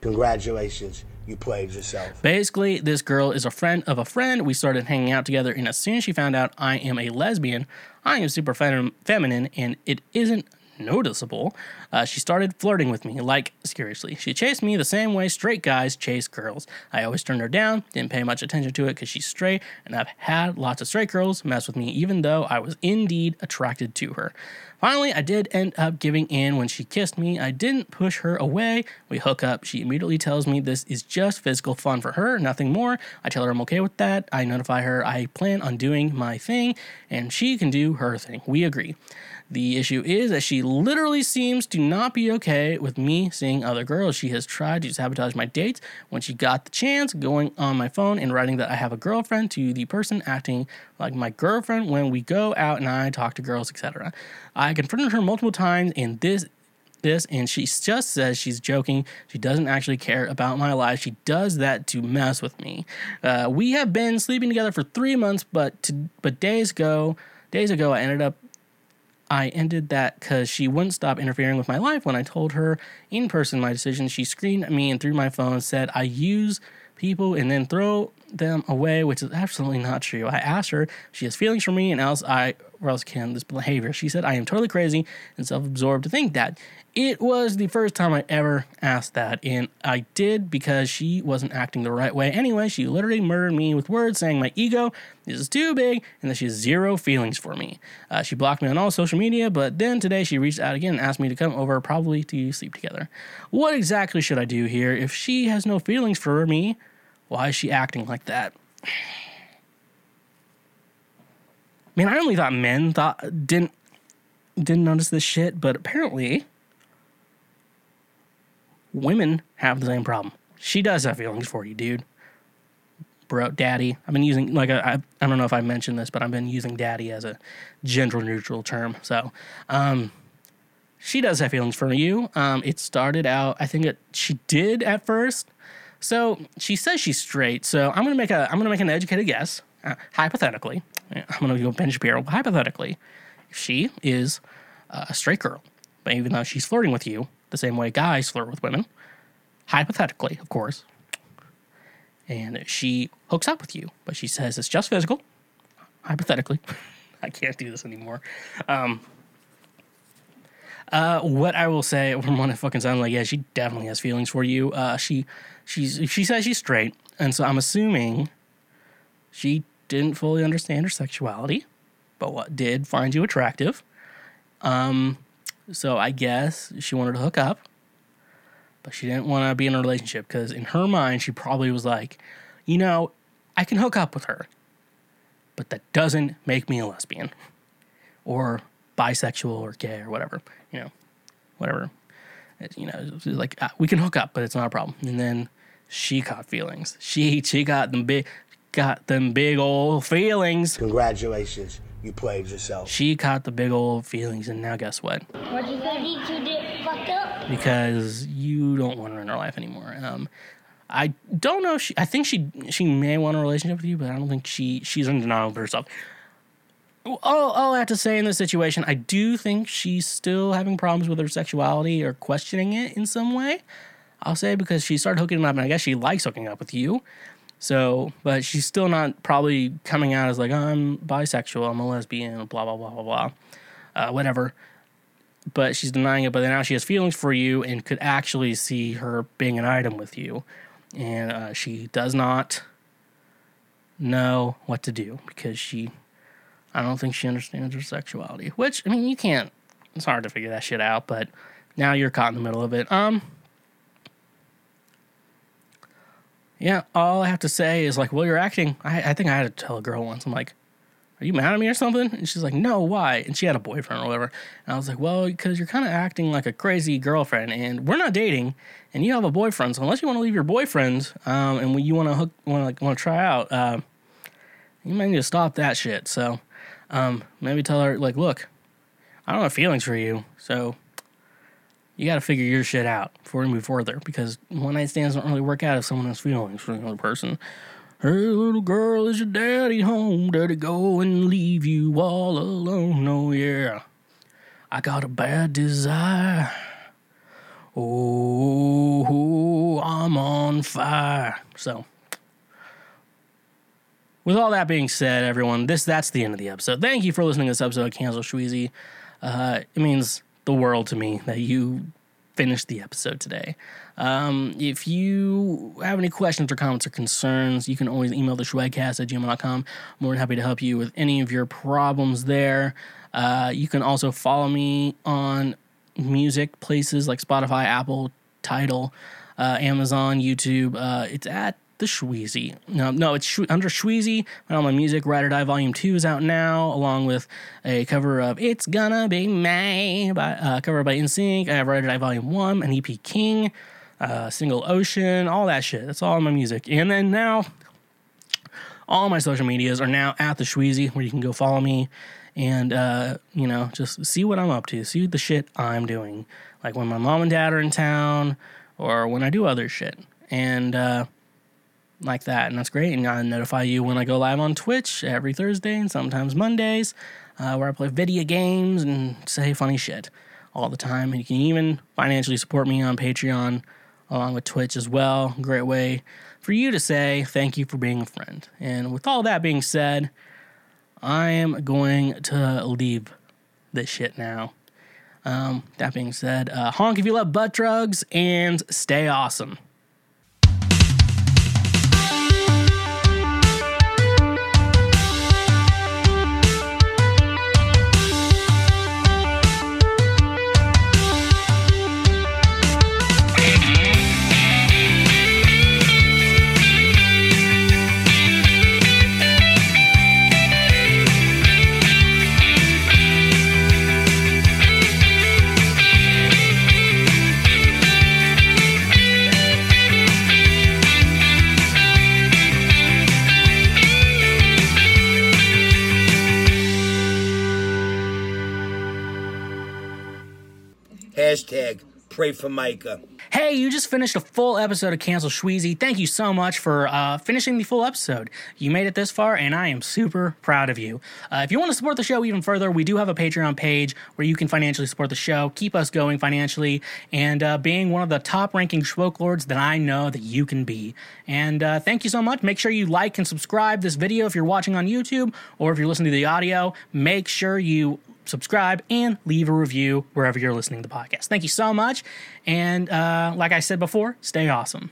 Congratulations, you played yourself. Basically, this girl is a friend of a friend. We started hanging out together, and as soon as she found out I am a lesbian, I am super fem- feminine, and it isn't noticeable. Uh, she started flirting with me, like seriously. She chased me the same way straight guys chase girls. I always turned her down, didn't pay much attention to it because she's straight, and I've had lots of straight girls mess with me, even though I was indeed attracted to her. Finally, I did end up giving in when she kissed me. I didn't push her away. We hook up. She immediately tells me this is just physical fun for her, nothing more. I tell her I'm okay with that. I notify her I plan on doing my thing, and she can do her thing. We agree. The issue is that she literally seems to not be okay with me seeing other girls. She has tried to sabotage my dates when she got the chance, going on my phone and writing that I have a girlfriend to the person acting like my girlfriend when we go out and I talk to girls, etc. I confronted her multiple times, and this this and she just says she's joking she doesn't actually care about my life she does that to mess with me uh, we have been sleeping together for three months but to, but days ago days ago i ended up I ended that because she wouldn't stop interfering with my life. When I told her in person my decision, she screamed at me and through my phone said, I use people and then throw them away, which is absolutely not true. I asked her she has feelings for me and else I or else can this behavior. She said I am totally crazy and self-absorbed to think that. It was the first time I ever asked that, and I did because she wasn't acting the right way. Anyway, she literally murdered me with words saying my ego is too big and that she has zero feelings for me. Uh, she blocked me on all social media, but then today she reached out again and asked me to come over, probably to sleep together. What exactly should I do here? If she has no feelings for me, why is she acting like that? Man, I only thought men thought didn't didn't notice this shit, but apparently women have the same problem. She does have feelings for you, dude. Bro, daddy. I've been using like I I don't know if I mentioned this, but I've been using daddy as a gender neutral term. So, um, she does have feelings for you. Um, it started out, I think it she did at first. So she says she's straight. So I'm gonna make a I'm gonna make an educated guess. Uh, hypothetically, I'm gonna go Ben Shapiro. Hypothetically, she is uh, a straight girl, but even though she's flirting with you the same way guys flirt with women, hypothetically, of course, and she hooks up with you, but she says it's just physical. Hypothetically, I can't do this anymore. Um, uh, what I will say from what it fucking sounds like, yeah, she definitely has feelings for you. Uh, she, she's she says she's straight, and so I'm assuming she didn't fully understand her sexuality, but what did find you attractive. Um, so I guess she wanted to hook up, but she didn't want to be in a relationship because in her mind she probably was like, you know, I can hook up with her, but that doesn't make me a lesbian or bisexual or gay or whatever, you know, whatever. It- you know, like uh, we can hook up, but it's not a problem. And then she caught feelings. She she got them big, got them big old feelings. Congratulations, you played yourself. She caught the big old feelings, and now guess what? What'd you say? You two did fuck up? Because you don't want her in her life anymore. Um, I don't know. If she, I think she she may want a relationship with you, but I don't think she she's in denial of herself. All, all I have to say in this situation, I do think she's still having problems with her sexuality or questioning it in some way. I'll say because she started hooking up, and I guess she likes hooking up with you. So, but she's still not probably coming out as like I'm bisexual, I'm a lesbian, blah blah blah blah blah, uh, whatever. But she's denying it. But now she has feelings for you and could actually see her being an item with you, and uh, she does not know what to do because she, I don't think she understands her sexuality. Which I mean, you can't. It's hard to figure that shit out. But now you're caught in the middle of it. Um. Yeah, all I have to say is like, well, you're acting. I, I think I had to tell a girl once. I'm like, are you mad at me or something? And she's like, no, why? And she had a boyfriend or whatever. And I was like, well, because you're kind of acting like a crazy girlfriend, and we're not dating, and you have a boyfriend. So unless you want to leave your boyfriend, um, and you want to hook, want to like, want to try out, uh, you might need to stop that shit. So, um, maybe tell her like, look, I don't have feelings for you, so you got to figure your shit out before we move further because one night stands don't really work out if someone has feelings for another person. Hey, little girl, is your daddy home? He go and leave you all alone? Oh, yeah. I got a bad desire. Oh, I'm on fire. So, with all that being said, everyone, this that's the end of the episode. Thank you for listening to this episode of Cancel Shweezy. Uh, it means the world to me that you finished the episode today. Um, if you have any questions or comments or concerns, you can always email the shwagcast at gmail.com. More than happy to help you with any of your problems there. Uh, you can also follow me on music places like Spotify, Apple, Tidal, uh, Amazon, YouTube. Uh, it's at the Shweezy. No, no, it's under Shweezy. All my music, Ride or Die Volume Two is out now, along with a cover of "It's Gonna Be May" by uh, cover by NSYNC. I have Ride or Die Volume One, an EP King, uh, single Ocean, all that shit. That's all my music. And then now, all my social medias are now at the Shweezy, where you can go follow me and uh, you know just see what I'm up to, see the shit I'm doing, like when my mom and dad are in town, or when I do other shit, and uh, like that, and that's great. And I notify you when I go live on Twitch every Thursday and sometimes Mondays, uh, where I play video games and say funny shit all the time. And you can even financially support me on Patreon along with Twitch as well. Great way for you to say thank you for being a friend. And with all that being said, I am going to leave this shit now. Um, that being said, uh, honk if you love butt drugs and stay awesome. Hashtag pray for Micah. Hey, you just finished a full episode of Cancel Shweezy. Thank you so much for uh, finishing the full episode. You made it this far, and I am super proud of you. Uh, if you want to support the show even further, we do have a Patreon page where you can financially support the show, keep us going financially, and uh, being one of the top ranking Schwoke Lords that I know that you can be. And uh, thank you so much. Make sure you like and subscribe this video if you're watching on YouTube, or if you're listening to the audio, make sure you subscribe, and leave a review wherever you're listening to the podcast. Thank you so much. And uh, like I said before, stay awesome.